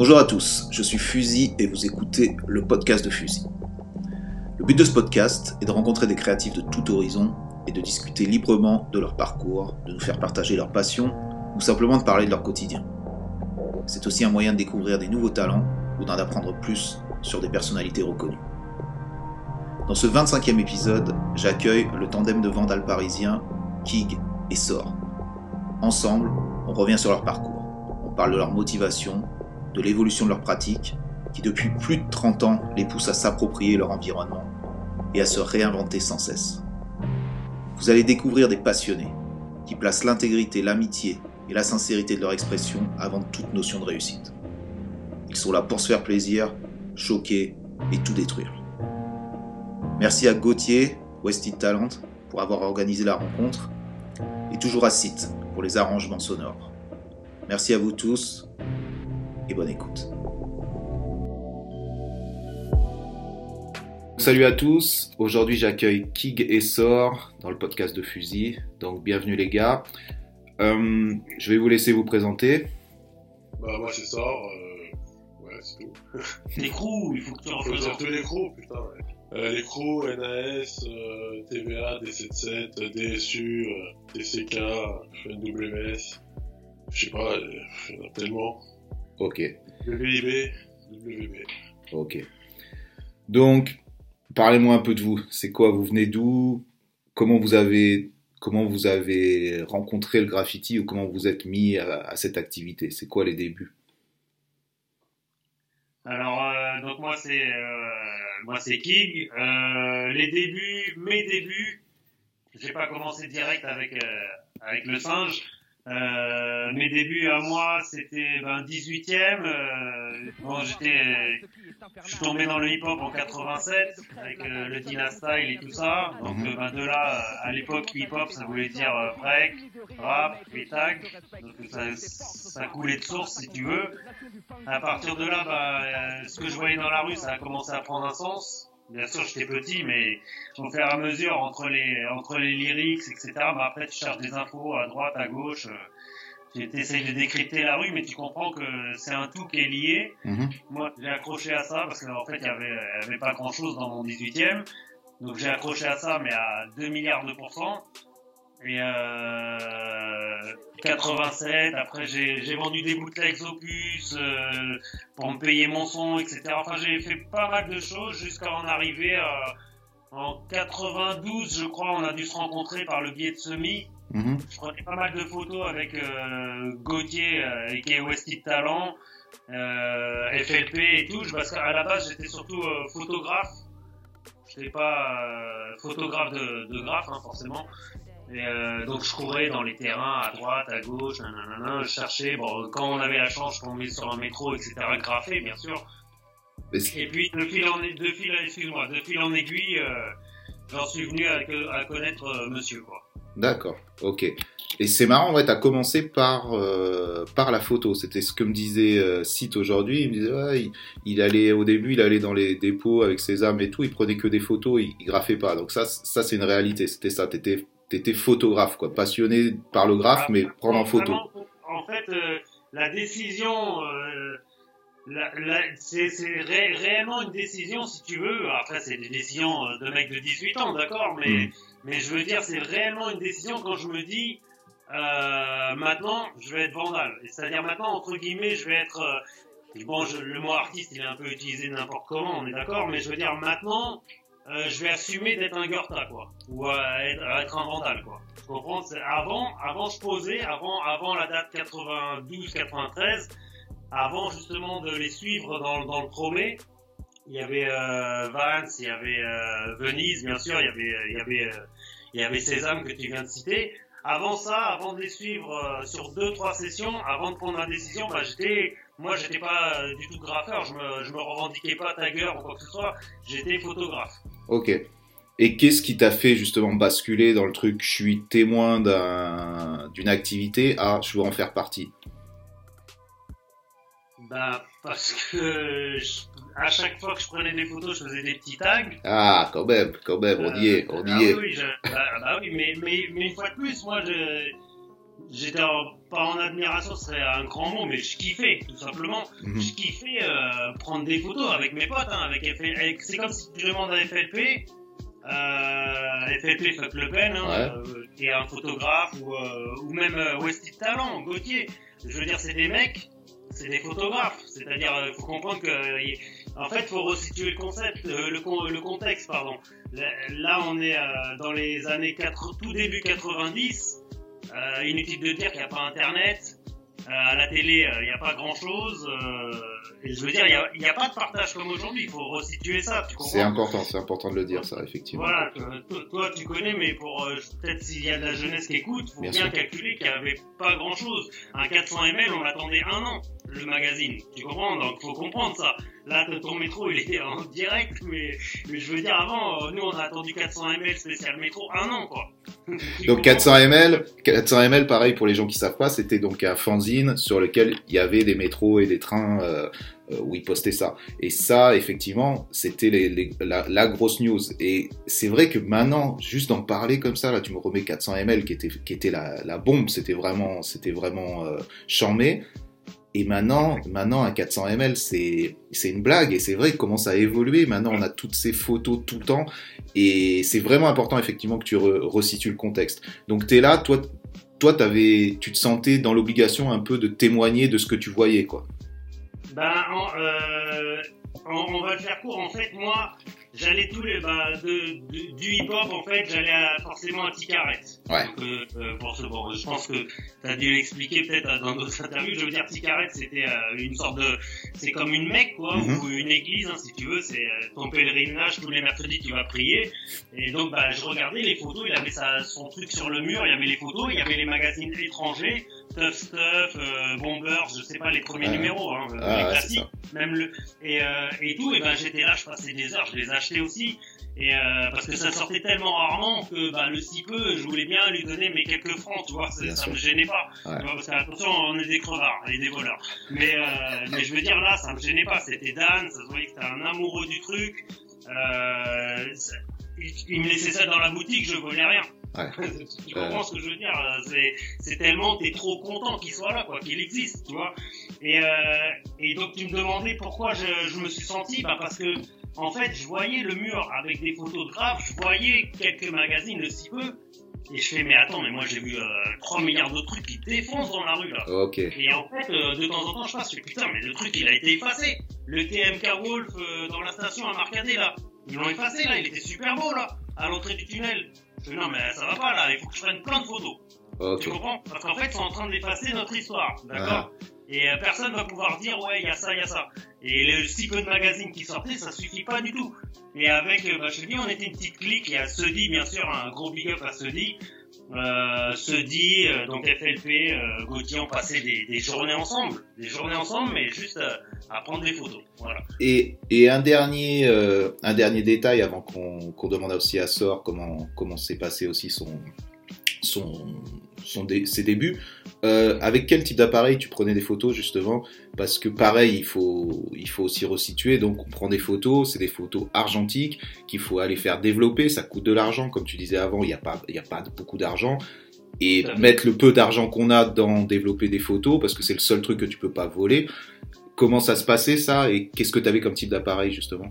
Bonjour à tous, je suis Fusil et vous écoutez le podcast de Fusil. Le but de ce podcast est de rencontrer des créatifs de tout horizon et de discuter librement de leur parcours, de nous faire partager leur passion ou simplement de parler de leur quotidien. C'est aussi un moyen de découvrir des nouveaux talents ou d'en apprendre plus sur des personnalités reconnues. Dans ce 25e épisode, j'accueille le tandem de Vandal parisien, Kig et Sor. Ensemble, on revient sur leur parcours. On parle de leur motivation, de l'évolution de leur pratique, qui depuis plus de 30 ans les pousse à s'approprier leur environnement et à se réinventer sans cesse. Vous allez découvrir des passionnés qui placent l'intégrité, l'amitié et la sincérité de leur expression avant toute notion de réussite. Ils sont là pour se faire plaisir, choquer et tout détruire. Merci à Gauthier, Wested Talent, pour avoir organisé la rencontre, et toujours à Site pour les arrangements sonores. Merci à vous tous, et bonne écoute. Salut à tous, aujourd'hui j'accueille Kig et Sor dans le podcast de Fusil, donc bienvenue les gars. Euh, je vais vous laisser vous présenter. Bah moi c'est Sor, euh, ouais c'est tout. Crews, il faut que tu en fasses un les crews, putain ouais. Euh, les crews, NAS, euh, TVA, D77, DSU, euh, TCK, NWS, je sais pas, il y en a tellement. Ok, WIB, WB. ok. Donc, parlez-moi un peu de vous. C'est quoi Vous venez d'où? Comment vous avez comment vous avez rencontré le graffiti ou comment vous êtes mis à, à cette activité? C'est quoi les débuts? Alors, euh, donc moi c'est euh, moi c'est King. Euh, les débuts, mes débuts, j'ai pas commencé direct avec avec le singe. Euh, mes débuts à moi c'était ben 18e. Euh, bon j'étais, je suis tombé dans le hip hop en 87 avec euh, le Dina Style et tout ça. Donc Mhm. euh, ben, de là euh, à l'époque hip hop ça voulait dire euh, break, rap, et tag. Donc ça, ça coulait de source si tu veux. À partir de là, euh, ce que je voyais dans la rue, ça a commencé à prendre un sens. Bien sûr, j'étais petit, mais au fur et à mesure, entre les, entre les lyrics, etc., bah, après, tu cherches des infos à droite, à gauche. euh, Tu essayes de décrypter la rue, mais tu comprends que c'est un tout qui est lié. Mhm. Moi, j'ai accroché à ça parce qu'en fait, il y avait, avait pas grand chose dans mon 18e. Donc, j'ai accroché à ça, mais à 2 milliards de pourcents. Et euh, 87, après j'ai vendu des bootlegs Opus euh, pour me payer mon son, etc. Enfin, j'ai fait pas mal de choses jusqu'à en arriver à- en 92, je crois, on a dû se rencontrer par le biais de Semi. Mhm. Je prenais pas mal de photos avec euh, Gauthier euh, et qui est Wested Talent, euh, FLP et tout, parce qu'à la base j'étais surtout euh, photographe. J'étais pas euh, photographe de, de graphe hein, forcément. Et euh, donc je courais dans les terrains à droite, à gauche, nanana, je cherchais. Bon, quand on avait la chance, je tombais sur un métro, etc. Graffé, bien sûr. Et puis de fil en, de fil, excuse-moi, de fil en aiguille, euh, j'en suis venu à, à connaître euh, Monsieur quoi. D'accord, ok. Et c'est marrant, ouais, t'as commencé par, euh, par la photo. C'était ce que me disait euh, Site aujourd'hui. Il me disait, ouais, il, il allait, au début, il allait dans les dépôts avec ses armes et tout, il prenait que des photos, il, il graffait pas. Donc ça, ça c'est une réalité. C'était ça, t'étais, t'étais photographe, quoi. Passionné par le graphe, mais prendre en photo. En fait, euh, la décision, euh, c'est c'est ré- réellement une décision, si tu veux. Après, c'est des décisions euh, de mecs de 18 ans, d'accord, mais, Mm. mais je veux dire, c'est réellement une décision quand je me dis, euh, maintenant, je vais être vandale. Et C'est-à-dire maintenant, entre guillemets, je vais être... bon, je- le mot artiste, il est un peu utilisé n'importe comment, on est d'accord, mais je veux dire, maintenant, euh, je vais assumer d'être un Gorta, quoi. Ou à être, être un vandale, quoi. Tu comprends? Avant, avant je posais, avant, avant la date 92-93, avant justement de les suivre dans, le promé, il y avait euh, Vance, il y avait euh, Venise, bien sûr, il y avait, il y avait, euh, il y avait Sésame que tu viens de citer. Avant ça, avant de les suivre euh, sur deux trois sessions, avant de prendre ma décision, bah, j'étais, moi j'étais pas euh, du tout graffeur, je me, je me revendiquais pas tagger ou quoi que ce soit, j'étais photographe. Ok. Et qu'est-ce qui t'a fait justement basculer dans le truc? Je suis témoin d'un- d'une activité à je veux en faire partie. Bah parce que je- à chaque fois que je prenais des photos, je faisais des petits tags. Ah, quand même, quand même, on y est, on Ah est. oui, je- bah, bah oui, mais, mais, mais une fois de plus, moi, j'étais pas en admiration, ce serait un grand mot, mais je kiffais, tout simplement. Mhm. Je kiffais euh, prendre des photos avec mes potes, hein, avec avec- C'est comme si tu demandes à FLP, euh, FLP Fuck Le Pen, hein, Ouais. euh, qui est un photographe, ou, euh, ou même Westy Talent, Gauthier. Je veux dire, c'est des mecs, c'est des photographes. C'est-à-dire, il faut comprendre que, y- en fait, faut resituer le concept, euh, le, con- le contexte, pardon. Là, on est euh, dans les années 4, tout début 90. Euh, inutile de dire qu'il n'y a pas Internet. Euh, à la télé, euh, il n'y a pas grand-chose. euh, je veux dire, il n'y a, il pas de partage comme aujourd'hui. Il faut resituer ça. C'est important, c'est important de le dire, ça, effectivement. Voilà, toi, toi, tu connais, mais pour peut-être s'il y a de la jeunesse qui écoute, faut Bien calculer qu'il n'y avait pas grand-chose. Un 400 ml, on l'attendait un an, le magazine. Tu comprends? Donc faut comprendre ça. Là, ton métro, il est en direct, mais, mais je veux dire, avant, nous, on a attendu 400 ml spécial métro un an, quoi. Donc comprends 400 ml, 400 ml, pareil pour les gens qui savent pas, c'était donc un fanzine sur lequel il y avait des métros et des trains euh, euh, où ils postaient ça. Et ça, effectivement, c'était la, grosse news. Et c'est vrai que maintenant, juste d'en parler comme ça, là, tu me remets 400 ml qui était qui était la, la bombe, c'était vraiment c'était vraiment euh, charmé. Et maintenant, maintenant un 400 ml, c'est c'est une blague. Et c'est vrai comment ça a évolué. Maintenant, on a toutes ces photos tout le temps. Et c'est vraiment important, effectivement, que tu re- resitues le contexte. Donc, tu es là, toi, toi t'avais, tu te sentais dans l'obligation un peu de témoigner de ce que tu voyais, quoi. Ben, en, euh, on, on va le faire court. En fait, moi, j'allais tous les, bah, de, de- du hip-hop, en fait, j'allais forcément à Ticaret. Ouais. Donc, euh, euh, pour ce, bon, je pense que t'as dû l'expliquer peut-être dans d'autres interviews. Je veux dire, Ticaret, c'était euh, une sorte de, c'est comme une mecque, quoi, Mhm. ou une église, hein, si tu veux. C'est euh, ton pèlerinage tous les mercredis, tu vas prier. Et donc, bah, je regardais les photos. Il avait sa, son truc sur le mur. Il y avait les photos. Il y avait les magazines étrangers. Tough Stuff, euh, Bombers, je sais pas les premiers numéros, hein, Ah, les ouais, classiques même le et, euh, et tout et ben j'étais là je passais des heures je les achetais aussi et euh, parce que ça sortait tellement rarement que bah, le si peu je voulais bien lui donner mes quelques francs tu vois ça me gênait pas Ouais. tu vois, parce que attention on est des crevards et des voleurs. Mais euh, mais je veux dire là ça me gênait pas c'était Dan ça se voyait que c'était un amoureux du truc euh, il, il me laissait ça dans la boutique je volais rien Ouais. tu comprends ce que je veux dire euh, c'est tellement t'es trop content qu'il soit là quoi qu'il existe tu vois. Et, euh, et donc tu me demandais pourquoi je, je me suis senti bah parce que en fait je voyais le mur avec des photographes je voyais quelques magazines de si peu et je fais mais attends mais moi j'ai vu euh, 3 milliards de trucs qui défoncent dans la rue là. Ok. et en fait euh, de temps en temps je passe je fais putain mais le truc il a été effacé. Le TMK Wolf euh, dans la station à Marcadet là. Ils l'ont effacé là il était super beau là à l'entrée du tunnel je non mais ça va pas là il faut que je prenne plein de photos tu comprends Parce qu'en fait, ils sont en train d'effacer notre histoire, d'accord Et euh, personne va pouvoir dire, ouais, il y a ça, il y a ça. Et le si peu de magazines qui sortaient, ça suffit pas du tout. Et avec, euh, bah, je te dis, on était une petite clique, il y a Sedi, bien sûr, un gros big up à Sedi. Euh, Sedi, euh, donc FLP, euh, Gauthier, on passait des, des journées ensemble. Des journées ensemble, mais juste euh, à prendre des photos. Voilà. Et, et un dernier, euh, un dernier détail avant qu'on qu'on demande aussi à Sor comment comment s'est passé aussi son son, son dé- ses débuts. Euh, avec quel type d'appareil tu prenais des photos justement? Parce que pareil, il faut il faut aussi resituer. Donc on prend des photos, c'est des photos argentiques qu'il faut aller faire développer. Ça coûte de l'argent, comme tu disais avant. Il n'y a pas il y a pas beaucoup d'argent. Et mettre le peu d'argent qu'on a dans développer des photos, parce que c'est le seul truc que tu peux pas voler. Comment ça se passait ça et qu'est-ce que tu avais comme type d'appareil justement?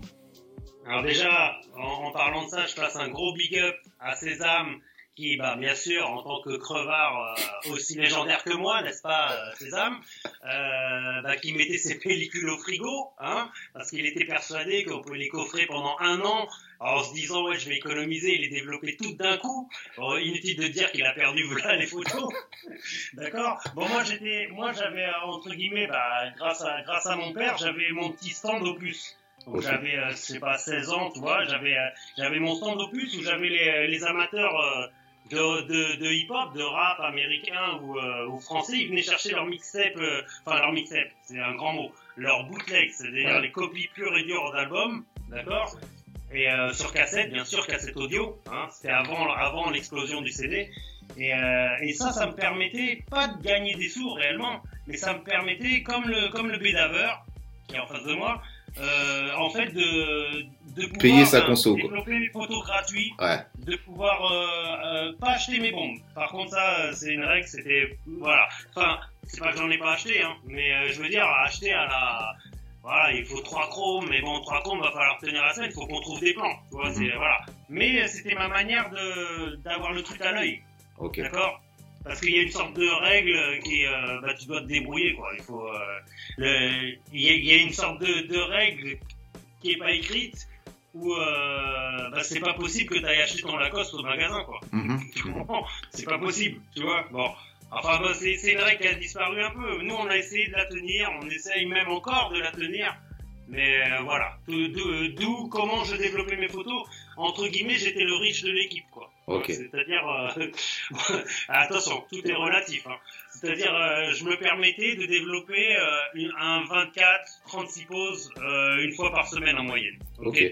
Alors déjà, en, parlant de ça, je passe un gros big up à Sésame, qui, bah, bien sûr, en tant que crevard euh, aussi légendaire que moi, n'est-ce pas, euh, Sésame, euh, bah, qui mettait ses pellicules au frigo, hein, parce qu'il était persuadé qu'on pouvait les coffrer pendant un an, en se disant ouais, je vais économiser et les développer toutes d'un coup. Bon, inutile de dire qu'il a perdu voilà les photos, d'accord? Bon moi j'étais, moi j'avais euh, entre guillemets, bah, grâce à grâce à mon père, j'avais mon petit stand opus. Donc j'avais, euh, je sais pas, 16 ans, tu vois, j'avais, euh, j'avais mon stand opus où j'avais les, les amateurs euh, de, de, de hip-hop, de rap américain ou, euh, ou français, ils venaient chercher leur mixtape, euh, enfin leur mixtape, c'est un grand mot, leur bootleg, c'est-à-dire Ouais. les copies pures et dures d'albums, d'accord? Et euh, sur cassette, bien sûr, cassette audio, hein, c'était avant, avant l'explosion du CD. Et, euh, et ça, ça me permettait pas de gagner des sous réellement, mais ça me permettait, comme le, comme le bédaveur, qui est en face de moi, euh, en fait de de pouvoir Payer sa euh, conso, quoi. développer mes photos gratuits, Ouais. de pouvoir euh, euh, pas acheter mes bombes. Par contre, ça, c'est une règle, c'était voilà. Enfin, c'est pas que j'en ai pas acheté, hein, mais euh, je veux dire, acheter à la voilà, il faut trois chromes, mais bon, trois chromes, va falloir tenir la semaine, il faut qu'on trouve des plans, tu vois, c'est voilà. Mais c'était ma manière de d'avoir le truc à l'œil. Ok. D'accord? Parce qu'il y a une sorte de règle qui est, euh, bah, tu dois te débrouiller, quoi. Il faut, euh, le- il y, a- il y a une sorte de, de règle qui est pas écrite où, euh, bah, c'est pas possible que tu ailles acheter ton Lacoste au magasin, quoi. Tu comprends C'est pas possible, tu vois. Bon. Enfin, bah, c'est règle qui a disparu un peu. Nous, on a essayé de la tenir, on essaye même encore de la tenir. Mais euh, voilà, D'où- comment je développais mes photos. Entre guillemets, j'étais le riche de l'équipe, quoi. C'est-à-dire, euh, attention, tout est relatif. Hein. C'est-à-dire, euh, je me permettais de développer un 24-36 poses une fois par semaine en moyenne. Ok.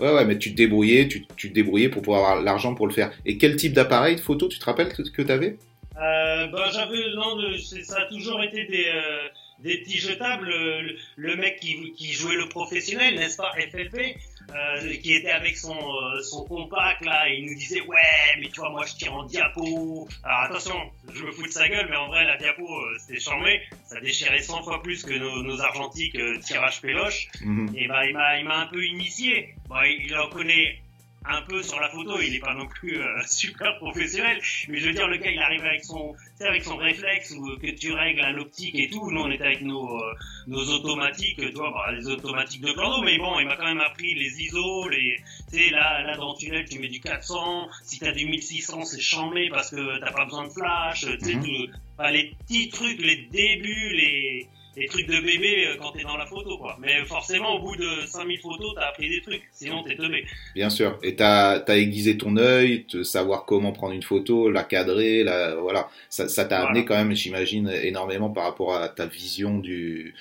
Ouais, ouais, mais tu te débrouillais, tu, tu te débrouillais pour pouvoir avoir l'argent pour le faire. Et quel type d'appareil de photo, tu te rappelles que tu avais Euh, bah, j'avais non, ça a toujours été des euh, des petits jetables. Le, le mec qui, qui jouait le professionnel, n'est-ce pas, FLP, euh, qui était avec son euh, son compact là, et il nous disait ouais, mais tu vois, moi je tire en diapo. Alors attention, je me fous de sa gueule, mais en vrai la diapo euh, c'était charmé, ça déchirait 100 fois plus que nos, nos argentiques euh, tirage péloche. Mhm. Et bah il m'a il m'a un peu initié. Bah, il en connaît un peu sur la photo, il est pas non plus euh, super professionnel, mais je veux dire le gars il arrive avec son avec son réflexe ou que tu règles à l'optique et tout. Nous on était avec nos euh, nos automatiques, tu vois, bah, les automatiques de plan mais bon, il m'a quand même appris les ISO, les tu sais là là dans le tunnel tu mets du 400, si t'as du 1600 c'est chambé parce que t'as pas besoin de flash, tu sais Mhm. les petits trucs, les débuts, les les trucs de bébé euh, quand t'es dans la photo, quoi. Mais forcément, au bout de 5000 photos, t'as appris des trucs. Sinon, t'es teubé. Bien sûr. Et t'as as aiguisé ton œil, te savoir comment prendre une photo, la cadrer, la voilà. Ça ça t'a Voilà. amené quand même, j'imagine, énormément par rapport à ta vision du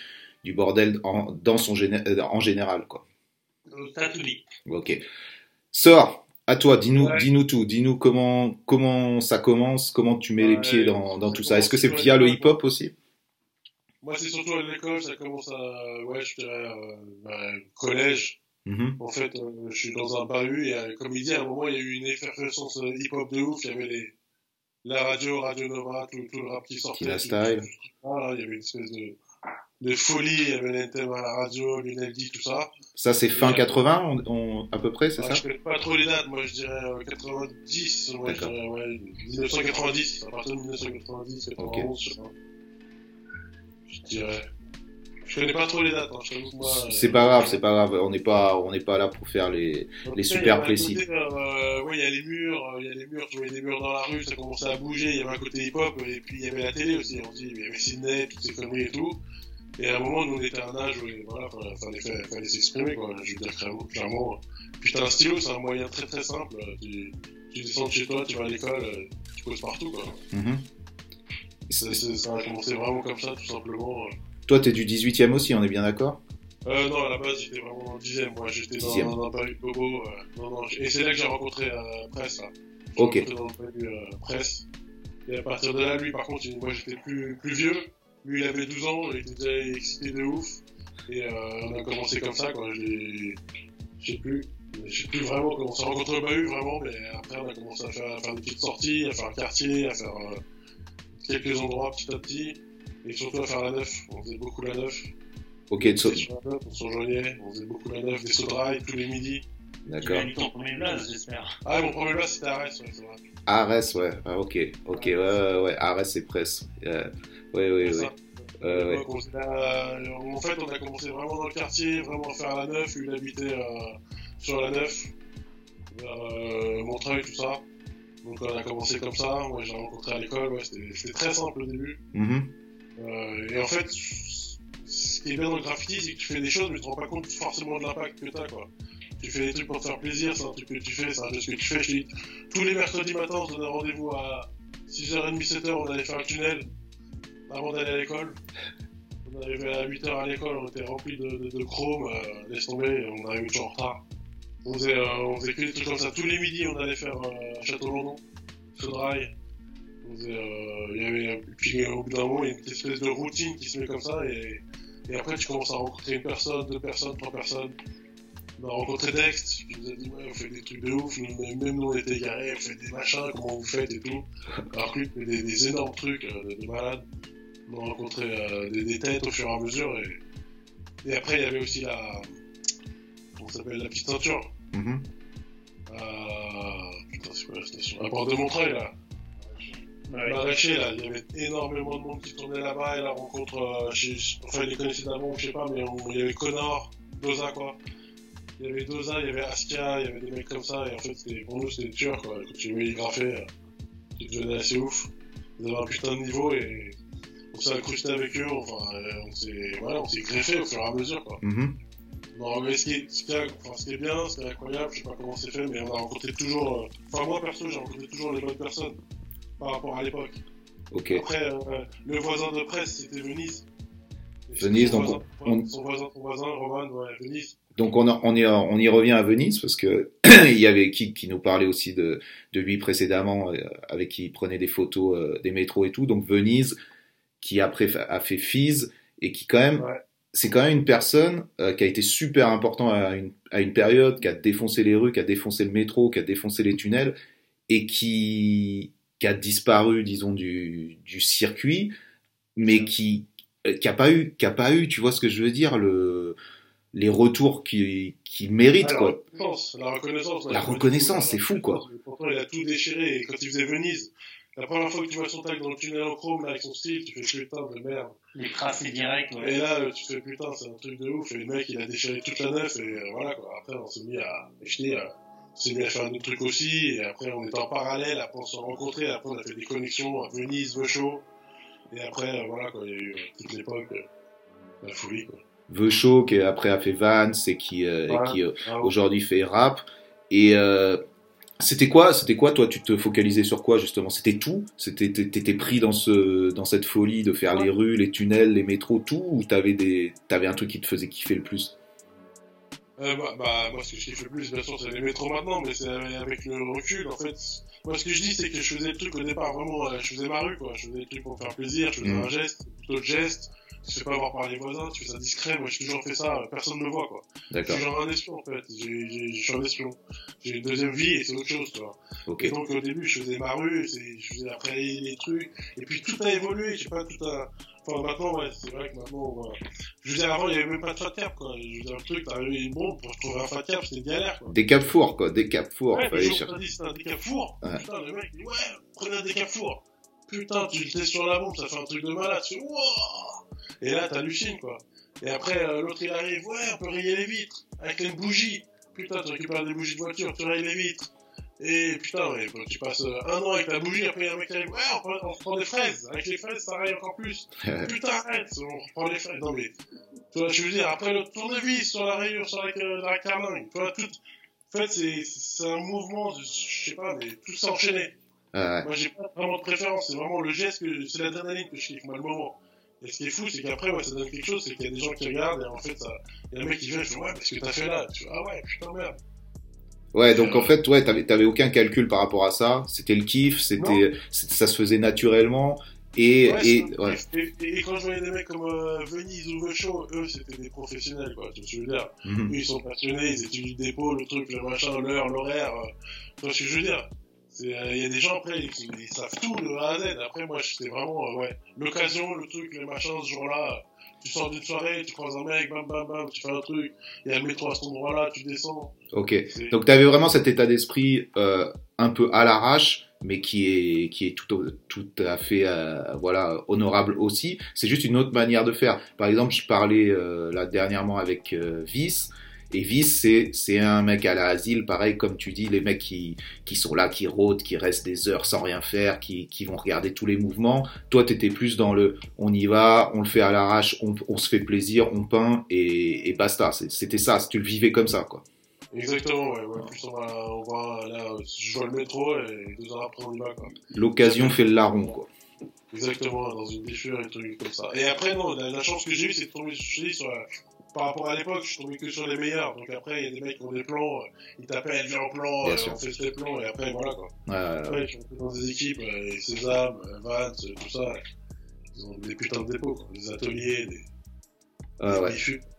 du bordel en, dans son géné- euh, en général, quoi. T'as tout dit. Ok. Sors. À toi, dis-nous, Ouais. dis-nous tout. Dis-nous comment comment ça commence, comment tu mets les pieds dans, dans tout ça. Est-ce que c'est via le hip-hop aussi? Moi, c'est surtout à l'école, ça commence à, ouais, je dirais, euh, bah, collège. Mhm. En fait, euh, je suis dans un bahut et euh, comme il dit, à un moment, il y a eu une effervescence euh, hip-hop de ouf. Il y avait les, la radio, Radio Nova, tout, tout le rap qui sortait. Tout- Style. tout- tout- voilà, il y avait une espèce de, de folie. Il y avait l'NTM à la radio, Lionel D, tout ça. Ça, c'est fin Ouais. 80, on, on- à peu près, c'est Ah, ça je connais pas trop les dates, moi je dirais euh, 90, ouais, je D'accord. dirais, ouais, 1990, à partir de 1990, 91, je sais pas. Je dirais. Je connais pas trop les dates, hein, je moi. C'est euh, pas grave, c'est pas grave. On n'est pas, on n'est pas là pour faire les. les super précis. euh, ouais, il y a les murs, euh, il y a les murs, tu voyais des murs dans la rue, ça commençait à bouger, il y avait un côté hip-hop, et puis il y avait la télé aussi, on dit, il y avait Sydney, toutes ces conneries et tout. Et à un moment, nous, on était à un âge où, voilà, fallait, fallait, s'exprimer, quoi. Je veux dire, clairement, clairement. Puis t'as un stylo, c'est un moyen très très simple. Tu, tu descends de chez toi, tu vas à l'école, tu poses partout, quoi. Mhm. C'est- ça a commencé vraiment comme ça, tout simplement. Toi, t'es du 18e aussi, on est bien d'accord? Euh, non, à la base, j'étais vraiment dans le dixième, moi. J'étais dans, dans un bahut de bobo. Euh, non, non, et c'est là que j'ai rencontré euh, Presse, là. Ok. dans le bahut euh, Presse. Et à partir de là, lui, par contre, moi, j'étais plus, plus vieux. Lui, il avait 12 ans, il était déjà excité de ouf. Et euh, on a commencé comme ça, quoi. Je sais plus. Je sais plus vraiment comment on s'est rencontré au bahut, vraiment, mais après, on a commencé à faire, à faire des petites sorties, à faire le quartier, à faire quelques endroits petit à petit. Et surtout à faire la neuf. On faisait beaucoup la neuf. Ok, de so- sur la neuf, on s'enjoignait, on faisait beaucoup la neuf, des sauts de rail tous les midis. Tu d'accord. as eu ton premier blaze, j'espère. Ah, mon premier là, c'était Arès, ouais, c'est vrai. Arès, ouais. Ah, ok, ok, ouais, ouais, ouais. Arès et presse. Euh, ouais, ouais, ouais. Euh. Donc, on en fait, on a commencé vraiment dans le quartier, vraiment à faire la neuf. Lui, il habitait euh, sur la neuf, vers euh, Montreuil, tout ça. Donc, on a commencé comme ça. Moi, j'ai rencontré à l'école. Ouais, c'était, très simple au début. Mhm. Euh, et en fait, ce qui est bien dans le graffiti, c'est que tu fais des choses, mais tu te rends pas compte forcément de l'impact que t'as, quoi. Tu fais des trucs pour te faire plaisir, c'est un truc que tu fais, c'est un geste que tu fais. Je tous les mercredis matins, on se donnait rendez-vous à 6h30, 7h, on allait faire le tunnel avant d'aller à l'école. On arrivait à 8h à l'école, on était rempli de, de, de chrome, euh, laisse tomber, on arrivait toujours en retard. On faisait, euh, on faisait que des trucs comme ça. Tous les midis, on allait faire euh, Château-London, Sodrail. On faisait, euh, il y avait, puis au bout d'un moment, il y a une espèce de routine qui se met comme ça, et, après, tu commences à rencontrer une personne, deux personnes, trois personnes. On a rencontré Dext, qui nous a dit, ouais, vous faites des trucs de ouf, même nous on était garés, vous faites des machins, comment vous faites et tout. Alors que des, énormes trucs euh, de, de malade. On a rencontré des, têtes au fur et à mesure. Et, et après, il y avait aussi la. Ça s'appelle La petite ceinture. Mhm. Euh, putain, c'est quoi la station À Porte de Montreuil, là. Là, il y avait énormément de monde qui tournait là-bas et la rencontre, euh, chez, enfin, ils les connaissaient d'avant, je sais pas, mais on- il y avait Connor, Doza, quoi. Il y avait Doza, il y avait Askia, il y avait des mecs comme ça, et en fait, pour nous, c'était dur, quoi. Quand tu voyais graffer, euh, ils devenaient assez ouf. Ils avaient un putain de niveau et on s'est incrusté avec eux, enfin, on s'est, voilà, on s'est greffé au fur et à mesure, quoi. Mhm. Non, mais ce qui est, ce qui est, enfin, ce qui est bien, ce qui est incroyable, je sais pas comment c'est fait, mais on a rencontré toujours, euh, enfin, moi, perso, j'ai rencontré toujours les bonnes personnes par rapport à l'époque. Ok. Après, euh, le voisin de presse, c'était Venise. Venise, donc, voisin, on- Son voisin, son voisin, Roman, ouais, Venise. Donc on, on, y, on y revient à Venise parce que il y avait qui qui nous parlait aussi de, de lui précédemment, euh, avec qui il prenait des photos euh, des métros et tout. Donc Venise, qui après a fait Fise et qui quand même, Ouais. C'est quand même une personne euh, qui a été super important à une, à une période, qui a défoncé les rues, qui a défoncé le métro, qui a défoncé les tunnels et qui, qui a disparu, disons, du, du circuit, mais qui euh, qui a pas eu, qui a pas eu, tu vois ce que je veux dire, le les retours qu'il mérite Ah, quoi. La reconnaissance, la reconnaissance. C'est fou, quoi. Pourtant, il a tout déchiré, et quand il faisait Venise, la première fois que tu vois son tag dans le tunnel en chrome, là, avec son style, tu fais putain de merde. Les tracés directs, ouais. Et là, euh, tu fais putain, c'est un truc de ouf, et le mec, il a déchiré toute la neuf, et euh, voilà, quoi. Après, on s'est mis à euh, on s'est mis à faire d'autres trucs aussi, et après, on était en parallèle, après, on s'est rencontrés, après, on a fait des connexions à Venise, Vauchot, et après, euh, voilà, quoi, il y a eu toute l'époque, euh, la folie, quoi. Veuchot qui après a fait Vance et qui, euh, et Ouais. qui euh, Ah, aujourd'hui fait rap. Et euh, c'était quoi, c'était quoi toi Tu te focalisais sur quoi justement? C'était tout? C'était t'étais pris dans ce dans cette folie de faire les rues, les tunnels, les métros, tout? Ou t'avais des t'avais un truc qui te faisait kiffer le plus? Euh, bah, bah, moi, ce que je kiffe le plus, bien sûr, c'est les métros maintenant, mais c'est avec le recul, en fait. Moi, ce que je dis, c'est que je faisais le truc au départ, vraiment, euh, je faisais ma rue, quoi. Je faisais le truc pour faire plaisir, je faisais Mm. un geste, plutôt de geste. Tu fais pas voir par les voisins, tu fais ça discret. Moi, j'ai toujours fait ça, euh, personne ne me voit, quoi. Je D'accord. suis genre un espion, en fait. Je suis un espion. J'ai une deuxième vie et c'est autre chose, tu vois. Ok. Et donc, au début, je faisais ma rue, je faisais après les trucs. Et puis, tout a évolué, je sais pas, tout a, enfin, maintenant, ouais, c'est vrai que maintenant, va- je veux dire, avant, il y avait même pas de fat cap, quoi. Je veux dire, le truc, t'arrivais une bombe pour trouver un fat cap, c'était une galère, quoi. Des cap fours quoi, des cap fours. Ouais, fallait chercher. dit c'était un décap four, Ouais. putain, le mec dit ouais, prenez un décap four. Putain, tu le testes sur la bombe, ça fait un truc de malade, tu fais wouah Et là, t'hallucines, quoi. Et après, euh, l'autre il arrive, ouais, on peut rayer les vitres, avec une bougie. Putain, tu récupères des bougies de voiture, tu rayes les vitres. Et putain, tu passes euh, un an avec ta bougie, après il y a un mec qui arrive, ouais, on, prend- on reprend des fraises. Avec les fraises, ça raye encore plus. Putain, arrête, on reprend les fraises. Non mais, tu vois, je veux dire, après le tournevis sur la rayure, sur la, la carlingue, tu vois, tout. En fait, c'est un mouvement, je sais pas, mais tout s'est enchaîné. Ouais. Moi, j'ai pas vraiment de préférence, c'est vraiment le geste, que c'est l'adrénaline que je kiffe, moi, le moment. Et ce qui est fou, c'est qu'après, ouais, ça donne quelque chose, c'est qu'il y a des gens qui regardent, et en fait, il y a un mec qui vient, je fais, ouais, mais ce que t'as fait là, tu fais, ah ouais, putain, merde. Ouais, donc Euh, en fait, ouais, t'avais, t'avais aucun calcul par rapport à ça. C'était le kiff, c'était, c'était- ça se faisait naturellement. Et, Ouais, et, ouais. et, et- et quand je voyais des mecs comme euh, Venise ou Vauchot, eux, c'était des professionnels, quoi, tu vois ce que je veux dire. Mhm. Eux, ils sont passionnés, ils étudient le dépôt, le truc, le machin, l'heure, l'horaire, euh, tu vois ce que je veux dire. C'est, euh, Il y a des gens après, ils, ils savent tout de A à Z. Après, moi, c'était vraiment, euh, ouais, l'occasion, le truc, le machin, ce jour-là. euh, Tu sors d'une soirée, tu croises un mec, bam, bam, bam, tu fais un truc. Il y a le métro à cet endroit-là, tu descends. Ok. C'est- Donc tu avais vraiment cet état d'esprit euh, un peu à l'arrache, mais qui est qui est tout tout à fait euh, voilà honorable aussi. C'est juste une autre manière de faire. Par exemple, je parlais euh, là dernièrement avec euh, Vice. Et Vice, c'est c'est un mec à l'asile, pareil comme tu dis, les mecs qui qui sont là, qui rôdent, qui restent des heures sans rien faire, qui qui vont regarder tous les mouvements. Toi, t'étais plus dans le, on y va, on le fait à l'arrache, on, on se fait plaisir, on peint et, et basta. C'était ça. Tu le vivais comme ça, quoi. Exactement, ouais, ouais. Plus on va, on va, là, je vois le métro et deux heures après on y va, quoi. L'occasion fait le larron, quoi. Exactement, dans une déchure et trucs comme ça. Et après, non, la, la chance que j'ai eue, c'est de tomber, je sur la- par rapport à l'époque, je suis tombé que sur les meilleurs. Donc après, il y a des mecs qui ont des plans, euh, ils t'appellent, viens en plan, Bien euh, sûr. on fait ces plans, et après, voilà, quoi. Ouais, ouais, ouais. Après, je suis dans des équipes, euh, et Sésame, euh, Vance, euh, tout ça. Ils ont des putains de dépôts, quoi. Des ateliers, des... Ah ouais.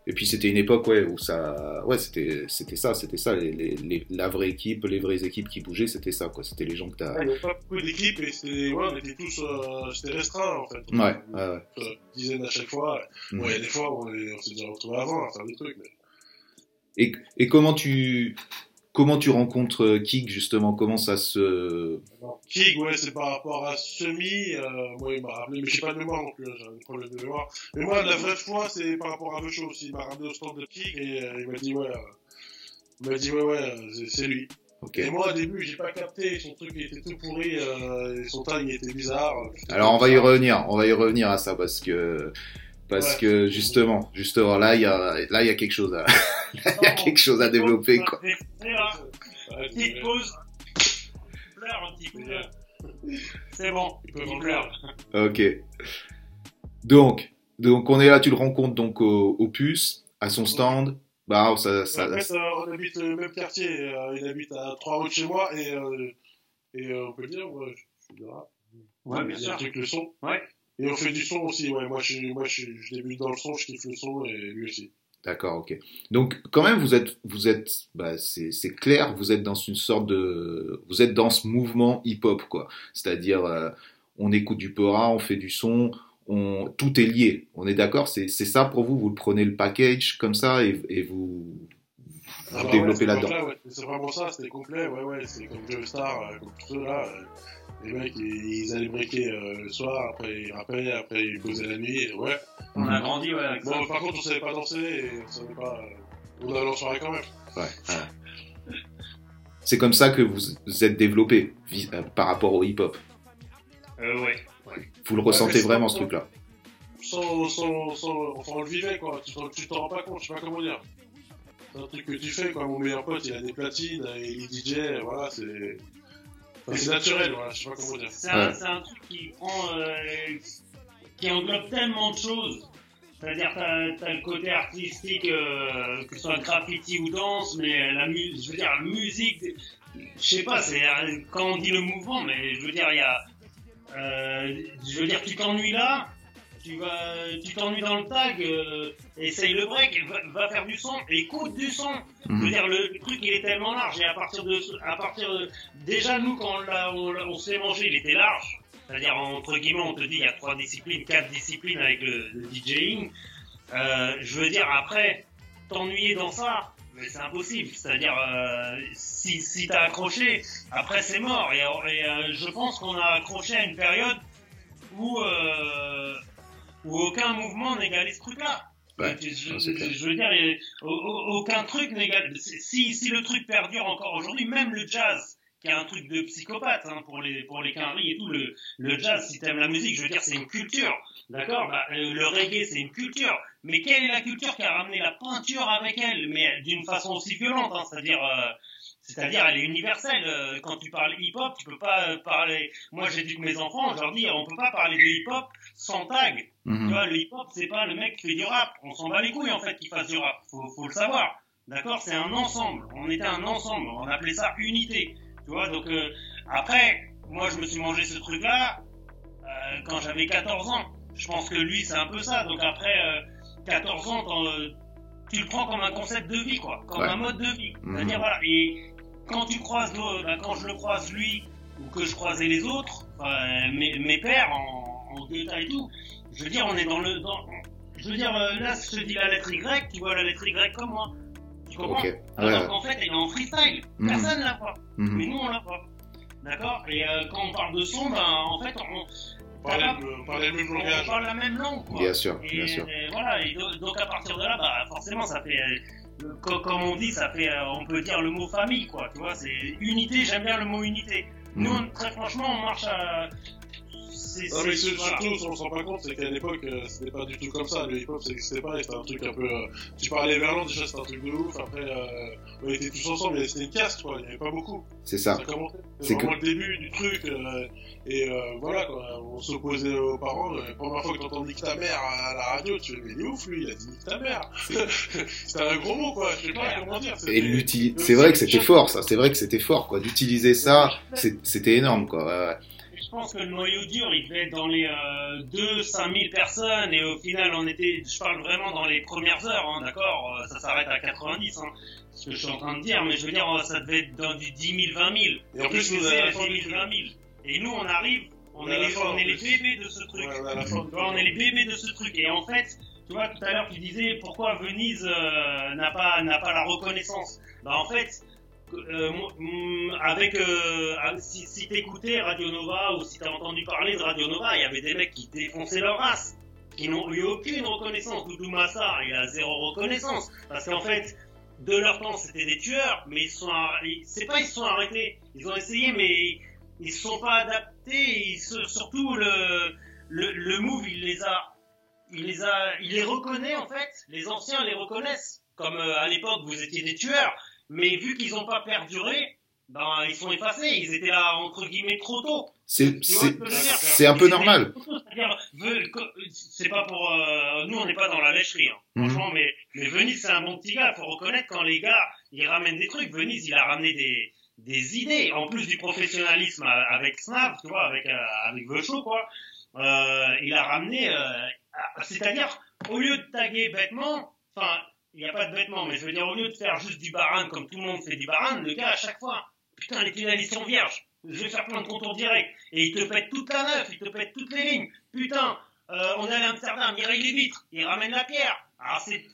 Et puis c'était une époque ouais, où ça, ouais, c'était, c'était ça, c'était ça, les, les- les- la vraie équipe, les vraies équipes qui bougeaient, c'était ça, quoi. C'était les gens que t'as. Il n'y avait pas beaucoup d'équipes et c'était, ouais, on était tous, euh, c'était restreint en fait. Ouais, ouais, ouais. Euh, dizaines à chaque fois. Y a des fois où on, on s'est déjà retrouvés avant à faire des trucs. Mais... Et, et comment tu, comment tu rencontres euh, Kik justement? Comment ça se, Kig, ouais, c'est par rapport à Semi. Euh, moi, il m'a rappelé, mais j'ai pas de mémoire non plus, hein, j'ai un problème de mémoire. Mais moi, la vraie fois, c'est par rapport à Vecho aussi. Il m'a ramené au stand de Kig et euh, il m'a dit, ouais, euh, il m'a dit, ouais, ouais, c'est- lui. Ok. Et moi, au début, j'ai pas capté. Son truc il était tout pourri, et son tag il était bizarre. Alors on va y revenir, on va y revenir à ça parce que parce Ouais. que justement, justement là il y a là il y a quelque chose à il y a quelque chose à développer quoi. C'est- pause. Pleure un petit peu. C'est bon. Il peut Il m'en pleure. Ok. Donc donc on est là, tu le rencontres donc au, au puce à son stand. Bah ça ça, En fait, euh, on habite le même quartier. euh, il habite à trois routes de chez moi et, euh, et euh, on peut le dire, je je rap. Ouais, bien Il sûr. truc le son. Ouais. Et on fait du son aussi. Ouais, moi, je, moi, je, je débute dans le son, je kiffe le son et lui aussi. D'accord, ok. Donc quand même vous êtes vous êtes bah c'est clair, vous êtes dans une sorte de vous êtes dans ce mouvement hip-hop quoi. C'est-à-dire euh, on écoute du pora, on fait du son, on tout est lié. On est d'accord, c'est ça pour vous, vous le prenez le package comme ça et, et vous vous Ah bah développez ouais, là-dedans. c'est ouais. Vraiment ça, c'était complet. Ouais, ouais, c'est comme Joe Star, euh, comme tous ceux là. euh, les mecs, ils, ils allaient breaker euh, le soir, après ils rappaient, après ils posaient la nuit. et ouais. On a grandi ouais, avec ça. Bon, par contre, on savait pas danser et on savait pas. euh, on allait en soirée quand même. Ouais, ouais. C'est comme ça que vous vous êtes développé vis- euh, par rapport au hip-hop. Euh, ouais. Vous le ressentez vraiment ce truc-là. sans, sans, sans, enfin, on le vivait, quoi. Tu t'en- tu t'en rends pas compte, je sais pas comment dire. C'est un truc que tu fais, quoi. Mon meilleur pote, il a des platines, il est DJ, voilà, c'est. Enfin, c'est naturel, voilà, je sais pas comment dire. C'est un, Ouais. c'est un truc qui prend, euh, qui englobe tellement de choses. C'est-à-dire, t'as as le côté artistique, euh, que ce soit graffiti ou danse, mais la musique, je veux dire, la musique, je sais pas, c'est euh, quand on dit le mouvement, mais je veux dire, il y a, euh, je veux dire, tu t'ennuies là, tu vas, tu t'ennuies dans le tag, euh, essaye le break, va, va faire du son, écoute du son. Je veux Mhm. dire, le, le truc il est tellement large et à partir de, à partir de, déjà nous quand on, s'est mangé, il était large. C'est-à-dire entre guillemets, on te dit il y a trois disciplines, quatre disciplines avec le, le DJing. Euh, je veux dire après, t'ennuyer dans ça, mais c'est impossible. C'est-à-dire euh, si si t'as accroché, après c'est mort. Et, et, euh, je pense qu'on a accroché à une période où euh, où aucun mouvement n'égalait ce truc-là. Ouais, je, veux dire, aucun truc n'égale. Si, si le truc perdure encore aujourd'hui, même le jazz, qui est un truc de psychopathe hein, pour les pour les et tout, le, le jazz, si t'aimes la musique, je veux dire, c'est une culture, d'accord? Bah, euh, Le reggae, c'est une culture. Mais quelle est la culture qui a ramené la peinture avec elle, mais d'une façon aussi violente, hein, c'est-à-dire. euh, c'est-à-dire, elle est universelle. Euh, Quand tu parles hip-hop, tu peux pas euh, parler. Moi, j'éduque mes enfants. Je leur dis, on peut pas parler de hip-hop sans tag. Tu Mhm. vois, le hip-hop, c'est pas le mec qui fait du rap. On s'en bat les couilles, en fait, qu'il fasse du rap. Faut, faut le savoir. D'accord? C'est un ensemble. On était un ensemble. On appelait ça unité. Tu vois, donc, euh, après, moi, je me suis mangé ce truc-là euh, quand j'avais 14 ans. Je pense que lui, c'est un peu ça. Donc, après, euh, 14 ans, euh, tu le prends comme un concept de vie, quoi. Comme Ouais. un mode de vie. Mhm. C'est-à-dire, voilà. Et quand tu croises, l'autre, ben, quand je le croise lui, ou que je croisais les autres, mes, mes pères en, en Goethe et tout, je veux dire, on est dans le. Dans, je veux dire, euh, là, je te dis la lettre Y, tu vois la lettre Y comme moi. Tu comprends Ok. Ouais, Alors ouais. qu'en fait, elle est en freestyle. Mhm. Personne l'a pas. Mhm. Mais nous, on l'a pas. D'accord? Et euh, quand on parle de son, ben, en fait, on, le- on parlait le même on langage. parle la même langue, quoi. Bien sûr, Et, bien sûr. et voilà, et do- donc à partir de là, bah, forcément, ça fait, co- comme on dit, ça fait, euh, on peut dire le mot famille, quoi. Tu vois, c'est unité. J'aime bien le mot unité. Nous, on- très franchement, on marche à. C'est, Non, mais c'est- c'est- voilà. surtout, on s'en rend pas compte, c'est qu'à l'époque, euh, c'était pas du tout comme ça. Le hip-hop, ça existait pas, et c'était un truc un peu. euh, tu parlais verlan, déjà, c'était un truc de ouf. Après, euh, on était tous ensemble, mais c'était une caste, quoi. Il y avait pas beaucoup. C'est ça. Ça. C'est vraiment le début du truc. euh, et euh, voilà, quoi. On s'opposait aux parents. La première fois que t'entends nique ta mère à la radio, tu fais, mais il est ouf, lui, il a dit nique ta mère. c'était un gros mot, quoi. Je sais pas comment dire. Et c'était- l'uti- c'est vrai que c'était fort, ça. C'est vrai que c'était fort, quoi. D'utiliser ça, c'est- c'était énorme, quoi. Je pense que le noyau dur, il devait être dans les euh, 2 5 000 personnes et au final, on était, je parle vraiment dans les premières heures, hein, d'accord euh, Ça s'arrête à 90, hein, ce que je suis en train de dire, mais je veux dire, ça devait être dans du 10 000, 20 000. Et en plus, à c'est, la fin 10 du 000, 20 000 Et nous, on arrive, on On est les, on est les plus. bébés de ce truc. Ouais, on. Tu vois, on est les bébés de ce truc. Et en fait, tu vois, tout à l'heure, tu disais pourquoi Venise euh, n'a pas n'a pas la reconnaissance? Bah en fait, euh, hum, avec euh, si, si t'écoutais Radio Nova ou si t'as entendu parler de Radio Nova, il y avait des mecs qui défonçaient leur race, qui n'ont eu aucune reconnaissance. Doudou Massar, il a zéro reconnaissance parce qu'en fait. De leur temps, c'était des tueurs, mais ils sont, c'est pas ils se sont arrêtés, ils ont essayé, mais ils se sont pas adaptés. Ils surtout le, le, le move, il les a, il les a, il les reconnaît en fait. Les anciens les reconnaissent, comme euh, à l'époque vous étiez des tueurs. Mais vu qu'ils n'ont pas perduré, ben ils sont effacés. Ils étaient là entre guillemets trop tôt. C'est ce un peu Ils normal. C'est pas pour euh, nous, on n'est pas dans la lècherie. Hein. Mhm. Franchement, mais, mais Venise c'est un bon petit gars. Faut reconnaître quand les gars ils ramènent des trucs. Venise il a ramené des des idées en plus du professionnalisme euh, avec Snav, tu vois, avec euh, avec Show, quoi. Euh, il a ramené, euh, c'est-à-dire au lieu de taguer bêtement, enfin il n'y a pas de bêtement, mais je veux dire au lieu de faire juste du baran comme tout le monde fait du baran, le gars à chaque fois, putain les tunnels sont vierges, je vais faire plein de contours directs et il te pète toute la neuf, il te pète toutes les lignes, putain. Euh, on est à Amsterdam, il règle les vitres, il ramène la pierre. Alors c'est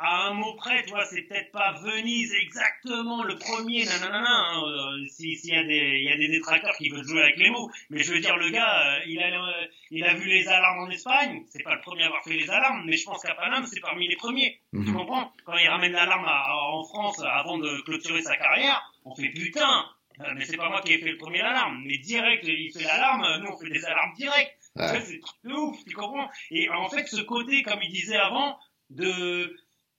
à un mot près, tu vois, c'est peut-être pas Venise exactement le premier, nanana, hein, euh, si- s'il y a des, il y a des détracteurs qui veulent jouer avec les mots. Mais je veux dire, le gars, euh, il a, euh, il a vu les alarmes en Espagne. C'est pas le premier à avoir fait les alarmes, mais je pense qu'à Paname, c'est parmi les premiers. Tu Mhm. comprends? Quand il ramène l'alarme en France avant de clôturer sa carrière, on fait putain. euh, Mais c'est pas moi qui ai fait le premier alarme. Mais direct, il fait l'alarme, nous on fait des alarmes directes. Ouais. Tu C'est ouf, tu comprends? Et en fait, ce côté, comme il disait avant, de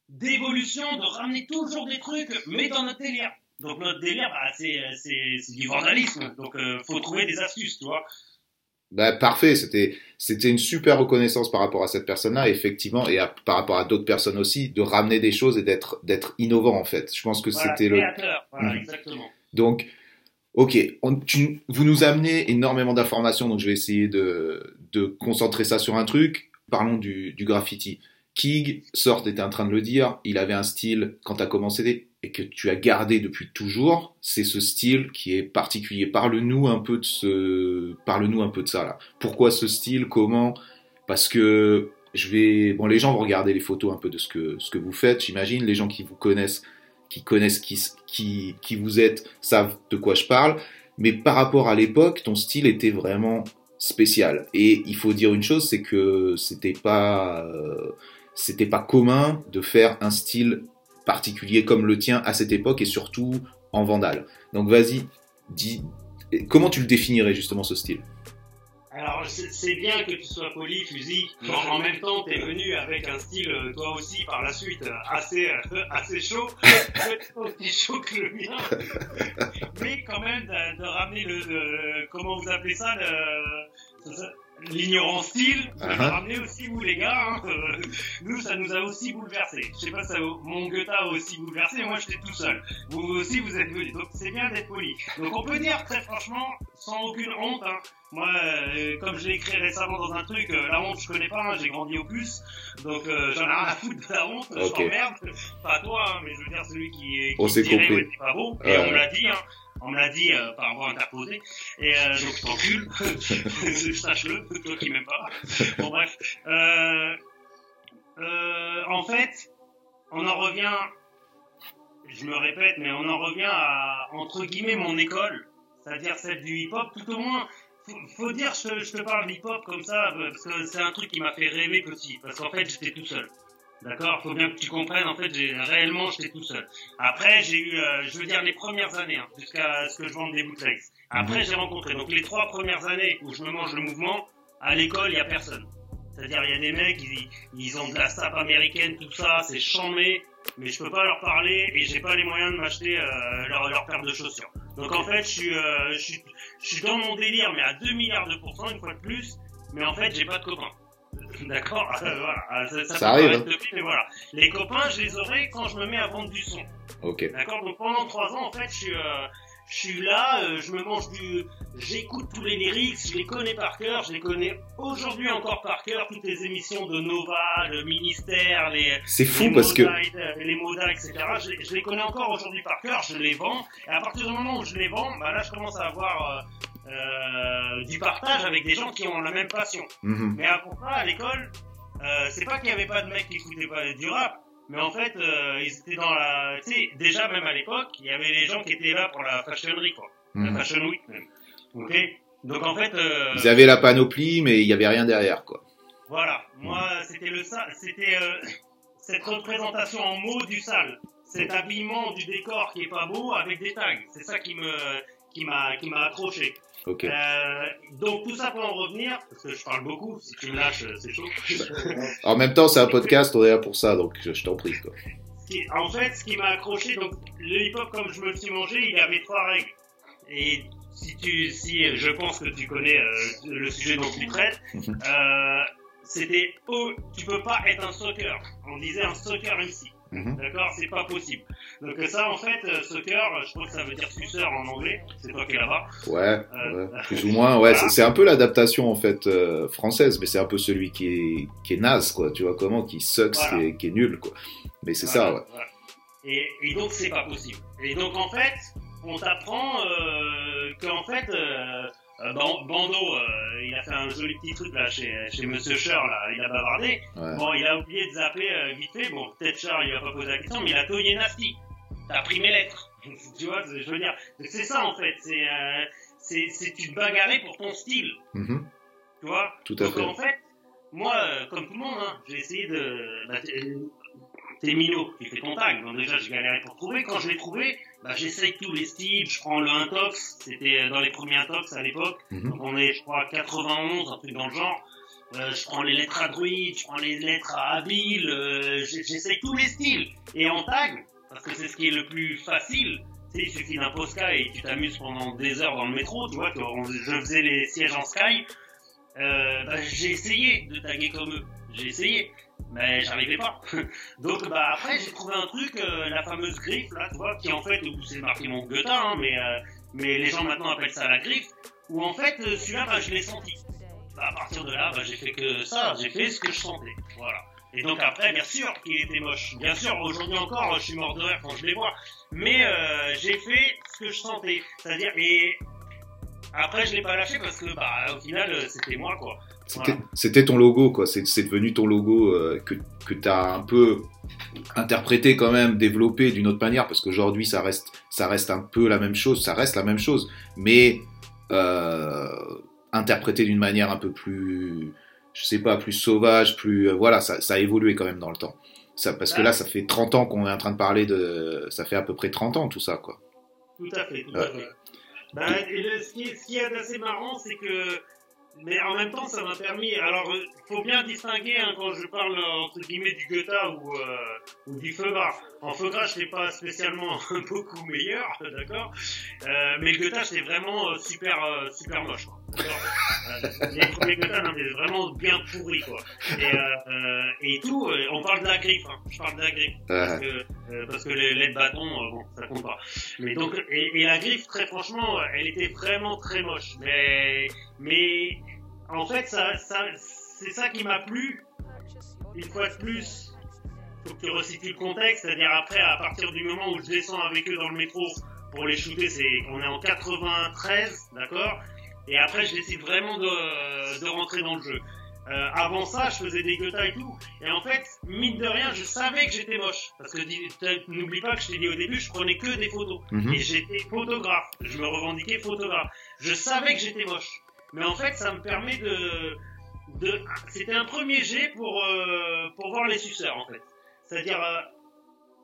d'évolution, de ramener toujours des trucs, mais dans notre délire. Donc notre délire, bah, c'est c'est du vandalisme. Donc euh, faut trouver des astuces, tu vois. Bah, parfait, c'était c'était une super reconnaissance par rapport à cette personne-là, effectivement, et à- par rapport à d'autres personnes aussi, de ramener des choses et d'être d'être innovant en fait. Je pense que Voilà, c'était le. Voilà, Mhm. exactement. Donc, ok, on, tu, vous nous amenez énormément d'informations, donc je vais essayer de de concentrer ça sur un truc. Parlons du, du graffiti. Kig, Sort était en train de le dire, il avait un style quand tu as commencé et que tu as gardé depuis toujours, c'est ce style qui est particulier. Parle-nous un peu de ce, parle-nous un peu de ça là. Pourquoi ce style Comment? Parce que je vais, bon, les gens vont regarder les photos un peu de ce que ce que vous faites, j'imagine. Les gens qui vous connaissent, qui connaissent qui qui qui vous êtes, savent de quoi je parle. Mais par rapport à l'époque, ton style était vraiment spécial. Et il faut dire une chose, c'est que c'était pas euh, c'était pas commun de faire un style particulier comme le tien à cette époque et surtout en vandale. Donc vas-y, dis comment tu le définirais justement ce style? Alors c'est bien que tu sois poli, fusil. mais en même temps, t'es venu avec un style, euh, toi aussi, par la suite, euh, assez euh, assez chaud, peut-être aussi chaud que le mien, mais quand même de, de ramener le, comment vous appelez ça, le- ça- l'ignorant style, vous Uh-huh. ramené aussi vous les gars. hein, euh, nous, ça nous a aussi bouleversé. Je sais pas, ça, mon Goethe a aussi bouleversé. Moi, j'étais tout seul. Vous aussi, vous êtes venus. Donc c'est bien d'être poli. Donc on peut dire très franchement, sans aucune honte. hein, moi, euh, comme je l'ai écrit récemment dans un truc, euh, la honte, je connais pas, hein, j'ai grandi au plus, donc euh, j'en ai rien à foutre de la honte, Ok. je t'emmerde, pas toi, hein, mais je veux dire celui qui, qui On s'est compris. ouais, pas beau, et on me l'a dit, hein, on me l'a dit euh, par voie interposée, et euh, donc je t'encule, sache-le, toi qui m'aimes pas. Bon bref, euh, euh, en fait, on en revient, je me répète, mais on en revient à, entre guillemets, mon école, c'est-à-dire celle du hip-hop, tout au moins. Faut, faut dire, je, te- je te parle d'hip-hop comme ça, parce que c'est un truc qui m'a fait rêver petit, parce qu'en fait, j'étais tout seul. D'accord Faut bien que tu comprennes, en fait, réellement, j'étais tout seul. Après, j'ai eu, euh, je veux dire, les premières années, hein, jusqu'à ce que je vende des bootlegs. Après, j'ai rencontré, donc les trois premières années où je me mange le mouvement, à l'école, il y a personne. C'est-à-dire, il y a des mecs, ils, ils ont de la sap américaine, tout ça, c'est chambé, mais je peux pas leur parler et j'ai pas les moyens de m'acheter euh, leur, leur paire de chaussures. Donc en fait, je suis, euh, je suis, je suis dans mon délire, mais à 2 milliards de pourcents, une fois de plus, mais en fait, j'ai pas de copains. D'accord Voilà, ça, ça, Ça peut arrive, hein. mais voilà. Les copains, je les aurai quand je me mets à vendre du son. Ok. D'accord Donc pendant trois ans, en fait, je suis, euh, je suis là, euh, je me mange du, j'écoute tous les lyrics, je les connais par cœur, je les connais aujourd'hui encore par cœur, toutes les émissions de Nova, le ministère, les, C'est fou les parce que Moda, euh, les Moda, etc. Je, les- je les connais encore aujourd'hui par cœur, je les vends, et à partir du moment où je les vends, bah là je commence à avoir euh, euh, du partage avec des gens qui ont la même passion. Mhm. Mais avant ça, à l'école, euh, c'est pas qu'il y avait pas de mecs qui écoutaient pas du rap, mais en fait, euh, ils étaient dans la, tu sais, déjà même à l'époque, il y avait les gens qui étaient là pour la fashionerie, quoi, la Mhm. fashion week même. Ok? Donc en fait, euh, ils avaient la panoplie, mais il y avait rien derrière, quoi. voilà, moi c'était le sa- c'était euh, cette représentation en mots du sale, cet habillement du décor qui est pas beau avec des tags, c'est ça qui me qui m'a qui m'a accroché. Euh, donc tout ça pour en revenir, parce que je parle beaucoup, si tu me lâches, c'est chaud. En même temps, c'est un podcast, on est là pour ça, donc je, je t'en prie, quoi. Ce qui- en fait, ce qui m'a accroché, donc le hip-hop comme je me le suis mangé, il y avait trois règles. Et si tu, si je pense que tu connais euh, le sujet dont tu traites, Mhm. euh, c'était oh, tu peux pas être un soccer. On disait un soccer ici. Mhm. D'accord, c'est pas possible. Donc ça, en fait, euh, soccer, je crois que ça veut dire suceur en anglais. C'est toi qui es là-bas. Ouais, Euh, ouais, plus ou moins. Ouais, c'est- c'est un peu l'adaptation en fait euh, française, mais c'est un peu celui qui est qui est naze, quoi. Tu vois comment, qui sucks, Voilà. qui, est, qui est nul, quoi. Mais c'est Voilà, ça, ouais. voilà. Et, et donc c'est pas possible. Et donc en fait, on t'apprend euh, qu'en fait, euh, euh, Ban- Bando, euh, il a fait un joli petit truc là chez, chez Monsieur Cher, là, il a bavardé. ouais. Bon, il a oublié de zapper euh, vite fait. Bon, peut-être Cher, il va pas poser la question, mais il a toyé Nasty. T'as pris mes lettres. tu vois, je veux dire, c'est ça en fait. C'est euh, c'est c'est tu te pour ton style, Mhm. tu vois? Tout à Donc fait. en fait, moi, euh, comme tout le monde, hein, j'ai essayé de. Bah, t'es- t'es Mino qui fait ton tag. Donc déjà, j'ai galéré pour trouver. Quand je l'ai trouvé, bah, j'essaye tous les styles. Je prends le Intox. C'était euh, dans les premiers Intox à l'époque. Mhm. Donc on est, je crois, 91, un truc dans le genre. Euh, je prends les lettres à druide, je prends les lettres à habile, euh, j'essaye tous les styles. Et en tag, parce que c'est ce qui est le plus facile, tu sais, il suffit d'un Posca et tu t'amuses pendant des heures dans le métro, tu vois, je faisais les sièges en Sky, euh, bah, j'ai essayé de taguer comme eux, j'ai essayé, mais j'arrivais pas. Donc bah après j'ai trouvé un truc, euh, la fameuse griffe là, tu vois, qui en fait, c'est marqué mon Goethe, hein, mais, euh, mais les gens maintenant appellent ça la griffe, où en fait celui-là bah, je l'ai senti. Bah, à partir de là, bah, j'ai fait que ça, j'ai fait ce que je sentais, voilà. Et donc après, bien sûr qu'il était moche. Bien sûr, aujourd'hui encore, je suis mort de rire quand je les vois. Mais euh, j'ai fait ce que je sentais. C'est-à-dire, et après, je l'ai pas lâché parce que, bah, au final, euh, c'était moi, quoi. C'était Voilà. ton logo, quoi. C'est c'est devenu ton logo euh, que, que tu as un peu interprété quand même, développé d'une autre manière, parce qu'aujourd'hui, ça reste, ça reste un peu la même chose, ça reste la même chose, mais euh, interprété d'une manière un peu plus, je sais pas, plus sauvage, plus... euh, voilà, ça, ça a évolué quand même dans le temps. Ça, parce que là, ça fait 30 ans qu'on est en train de parler de... Ça fait à peu près 30 ans, tout ça, quoi. Tout à fait, tout à fait. Bah, et le, ce, qui est, ce qui est assez marrant, c'est que, mais en même temps, ça m'a permis. Alors, euh, faut bien distinguer hein, quand je parle entre guillemets du Goethe ou, euh, ou du Feugras. En Feugras, je n'étais pas spécialement beaucoup meilleur, d'accord. Euh, mais le Goethe, c'est vraiment euh, super, super moche. Quoi. D'accord Euh, les premiers non, mais vraiment bien pourri, quoi. Et, euh, euh, et tout, euh, on parle de la griffe. Hein. Je parle de la griffe parce que, euh, parce que les, les bâtons, euh, bon, ça compte pas. Mais donc, et, et la griffe, très franchement, elle était vraiment très moche. Mais, mais en fait, ça, ça, c'est ça qui m'a plu. Une fois de plus, faut que tu resitues le contexte, c'est-à-dire après, à partir du moment où je descends avec eux dans le métro pour les shooter, c'est on est en 93, d'accord? Et après, je décide vraiment de, de rentrer dans le jeu. Euh, avant ça, je faisais des guetas et tout. Et en fait, mine de rien, je savais que j'étais moche. Parce que n'oublie pas que je t'ai dit au début, je prenais que des photos. Mhm. Et j'étais photographe. Je me revendiquais photographe. Je savais que j'étais moche. Mais en fait, ça me permet de... de... C'était un premier jet pour, euh, pour voir les suceurs, en fait. C'est-à-dire... euh,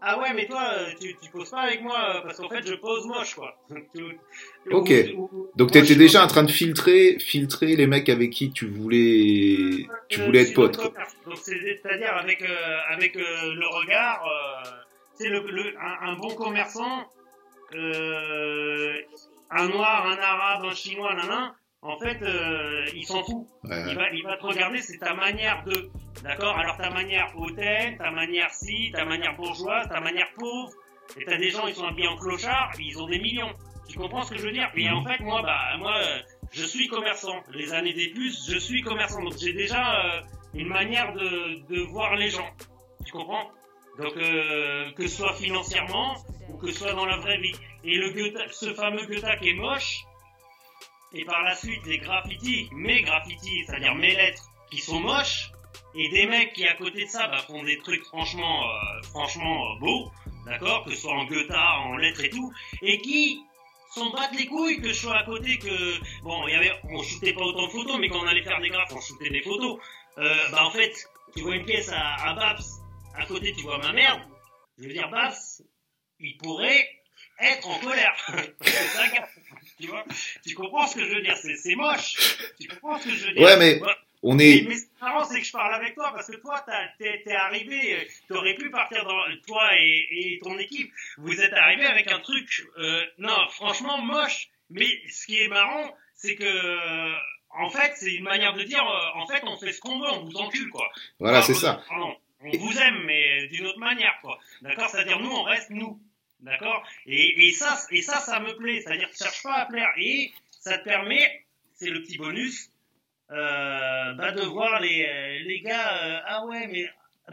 ah ouais, mais toi, euh, tu, tu poses pas avec moi, euh, parce qu'en fait, je pose moche, quoi. Ok. Donc t'étais déjà en train de filtrer, filtrer les mecs avec qui tu voulais, tu Euh, voulais être pote. Quoi. Donc c'est- c'est-à-dire avec euh, avec euh, le regard, euh, c'est le, le un, un bon commerçant, euh, un noir, un arabe, un chinois, nanan. En fait, euh, il s'en fout. Ouais, Il va, il va te regarder, c'est ta manière de, d'accord? Alors ta manière hautaine, ta manière si, ta manière bourgeoise, ta manière pauvre. Et t'as des gens, ils sont habillés en clochard, ils ont des millions. Tu comprends ce que je veux dire? Et en fait, moi, bah, moi, euh, je suis commerçant. Les années des plus, je suis commerçant. Donc j'ai déjà euh, une manière de, de voir les gens. Tu comprends? Donc euh, que ce soit financièrement ou que ce soit dans la vraie vie. Et le Goethe, ce fameux Goethe qui est moche, et par la suite les graffitis, mes graffitis, c'est-à-dire mes lettres qui sont moches, et des mecs qui à côté de ça bah, font des trucs franchement, euh, franchement euh, beaux, d'accord, que ce soit en Goethe, en lettres et tout, et qui s'en battent les couilles que je sois à côté, que bon, il y avait, on shootait pas autant de photos, mais quand on allait faire des graphes, on shootait des photos. Euh, bah en fait, tu vois une pièce à, à Babs, à côté tu vois ma merde. Je veux dire Babs, il pourrait être en colère. Tu vois, tu comprends ce que je veux dire C'est c'est moche. Tu comprends ce que je veux dire Ouais, mais. On mais, est. mais c'est marrant, c'est que je parle avec toi parce que toi, t'es t'es arrivé, t'aurais pu partir dans toi et, et ton équipe. Vous êtes arrivé avec un truc, euh, non, franchement moche. Mais ce qui est marrant, c'est que, euh, en fait, c'est une manière de dire, euh, en fait, on fait ce qu'on veut, on vous encule, quoi. Voilà, Enfin, c'est ça. pardon, on vous aime, mais d'une autre manière, quoi. D'accord C'est-à-dire, nous, on reste nous. D'accord et, ça, et ça, ça me plaît. C'est-à-dire, tu cherches pas à plaire. Et ça te permet, c'est le petit bonus, euh, bah, de voir les, les gars, euh, ah ouais, mais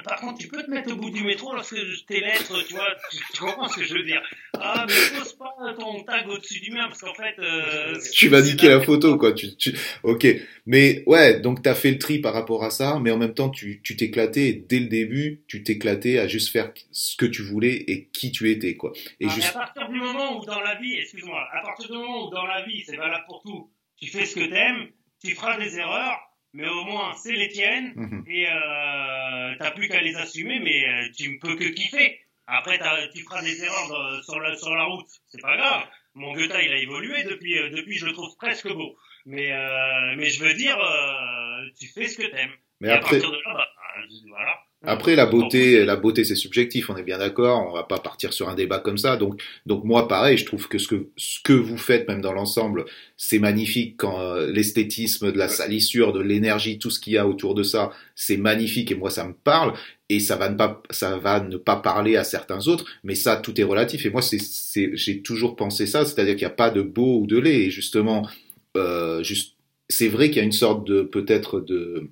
par contre, tu peux te mettre au bout du métro lorsque tes lettres, tu vois, tu, tu comprends ce que je veux dire. Ah, mais pose pas ton tag au-dessus du mien, parce qu'en fait... Euh, Tu vas niquer la photo, quoi. Tu, tu... Ok. Mais ouais, donc t'as fait le tri par rapport à ça, mais en même temps, tu tu t'éclatais. et Dès le début, tu t'éclatais à juste faire ce que tu voulais et qui tu étais, quoi. Et Ah, mais juste. à partir du moment où dans la vie, excuse-moi, à partir du moment où dans la vie, c'est valable pour tout, tu fais ce que t'aimes, tu feras des erreurs, mais au moins c'est les tiennes, Mhm. et euh, t'as plus qu'à les assumer, mais euh, tu ne peux que kiffer. Après, t'as- tu feras des erreurs dans- sur, la, sur la route, c'est pas grave. Mon Goethe, il a évolué depuis, euh, depuis je le trouve presque beau. Mais, euh, mais je veux dire, euh, tu fais ce que t'aimes. Mais et à partir de là, bah, euh, voilà. Après, la beauté, la beauté, c'est subjectif, on est bien d'accord. On va pas partir sur un débat comme ça. Donc, donc moi, pareil, je trouve que ce que ce que vous faites, même dans l'ensemble, c'est magnifique. Quand euh, l'esthétisme, de la salissure, de l'énergie, tout ce qu'il y a autour de ça, c'est magnifique. Et moi, ça me parle. Et ça va ne pas, ça va ne pas parler à certains autres. Mais ça, tout est relatif. Et moi, c'est, c'est, j'ai toujours pensé ça, c'est-à-dire qu'il n'y a pas de beau ou de laid. Et justement, euh, juste, c'est vrai qu'il y a une sorte de peut-être de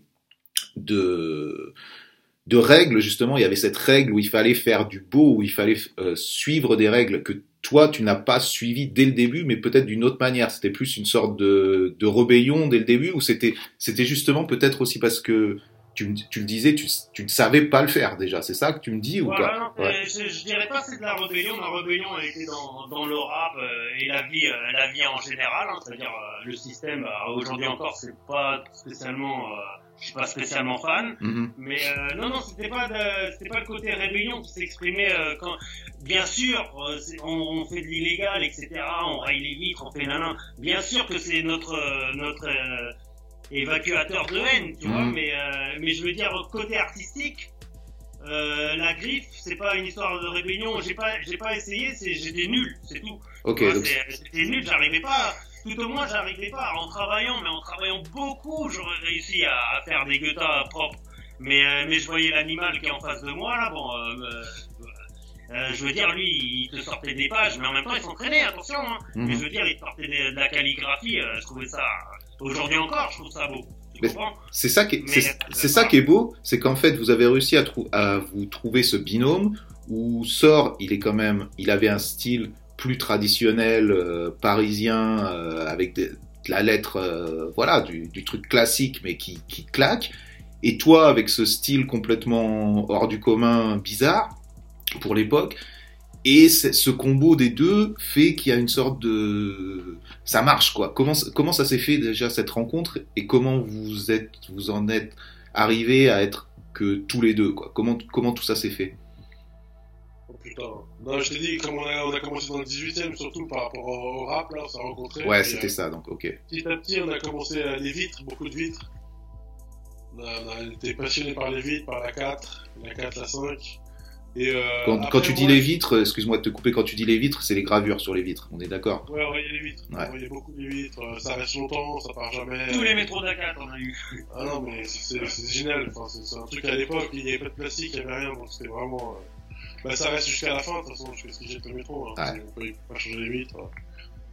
de de règles, justement, il y avait cette règle où il fallait faire du beau, où il fallait euh, suivre des règles que toi, tu n'as pas suivies dès le début, mais peut-être d'une autre manière. C'était plus une sorte de, de rébellion dès le début, ou c'était, c'était justement peut-être aussi parce que tu, le disais, tu, tu ne savais pas le faire déjà. C'est ça que tu me dis ou Voilà, pas non, Ouais. je, je dirais pas que c'est de la rébellion. Ma rébellion était dans, dans le rap euh, et la vie, euh, la vie en général. hein. C'est-à-dire euh, le système. Aujourd'hui encore, c'est pas spécialement. je suis pas spécialement fan. Mhm. Mais non, non, c'était pas, c'était pas le côté rébellion qui s'exprimait quand. Bien sûr, on, on fait de l'illégal, etc. On raye les vitres, on fait nanan. Bien sûr que c'est notre notre évacuateur de haine, tu vois. Mhm. Mais euh, mais je veux dire côté artistique. Euh, la griffe, c'est pas une histoire de rébellion. J'ai pas, j'ai pas essayé. C'est, j'étais nul, c'est tout. Ok, donc, J'étais nul, j'arrivais pas. Tout au moins, j'arrivais pas. En travaillant, mais en travaillant beaucoup, j'aurais réussi à, à faire des guettas propres. Mais, euh, mais je voyais l'animal qui est en face de moi, là, bon, euh, euh, euh, je veux dire, lui, il te sortait des pages, mais en même temps, il s'entraînait, attention, hein. Mhm. Mais je veux dire, il te sortait de, de la calligraphie, euh, je trouvais ça, aujourd'hui encore, je trouve ça beau. C'est ça qui est, Mais, c'est, c'est ça qui est beau, c'est qu'en fait, vous avez réussi à, trou- à vous trouver ce binôme où Sor, il est quand même, il avait un style plus traditionnel euh, parisien euh, avec de la lettre, euh, voilà, du, du truc classique mais qui, qui claque. Et toi, avec ce style complètement hors du commun, bizarre pour l'époque. Et ce combo des deux fait qu'il y a une sorte de, ça marche quoi. Comment comment ça s'est fait déjà cette rencontre? Et comment vous êtes vous en êtes arrivé à être que tous les deux quoi? Comment comment tout ça s'est fait? Oh putain. Non, je t'ai dit, comme on a, on a commencé dans le 18ème, surtout par rapport au, rap, là, on s'est rencontrés. Ouais, c'était euh, ça donc ok. Petit à petit, on a commencé à les vitres, beaucoup de vitres. On a, on a été passionné par les vitres, par la 4, la 4, la 5. Et, euh, Quand, après, quand tu dis les vitres, excuse-moi de te couper, quand tu dis les vitres, c'est les gravures sur les vitres. On est d'accord? Ouais, on voyait les vitres. Ouais. On voyait beaucoup les vitres. euh, Ça reste longtemps, ça part jamais. Tous les métros d'Akat, on a eu. Ah non, mais c'est c'est- c'est génial. Enfin, c'est c'est un truc à l'époque, il n'y avait pas de plastique, il n'y avait rien, donc c'était vraiment. euh, Bah, ça reste jusqu'à la fin, de toute façon, jusqu'à ce qu'ils jettent le métro. Hein. Ouais. On peut pas changer les vitres. hein.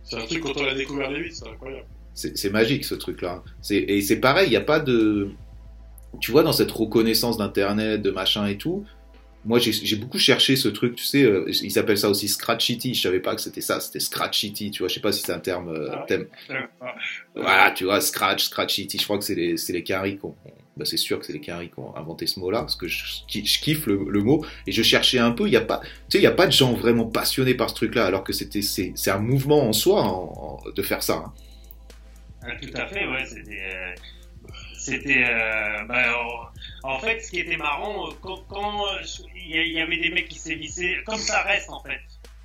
C'est un truc, quand on a découvert les 8, c'est incroyable. C'est magique ce truc-là. Et c'est pareil, il n'y a pas de. Tu vois, dans cette reconnaissance d'Internet, de machin et tout, moi j'ai beaucoup cherché ce truc, tu sais, euh, ils s'appellent ça aussi Scratchity, je savais pas que c'était ça, c'était Scratchity, tu vois, je sais pas si c'est un terme. Euh, Ah thème. Voilà, tu vois, Scratch, Scratchity, je crois que c'est les, c'est les qui ont. Bah, c'est sûr que c'est les Caries qui ont inventé ce mot-là, parce que je, je kiffe le, le mot, et je cherchais un peu, il n'y a pas, tu sais, il n'y a pas de gens vraiment passionnés par ce truc-là, alors que c'était, c'est c'est un mouvement en soi en- en- de faire ça. hein. Ah, Tout à fait, ouais, c'était. euh, C'était. euh, bah, en, en fait, ce qui était marrant, euh, quand quand, euh, il y, avait des mecs qui sévissaient, comme ça reste en fait.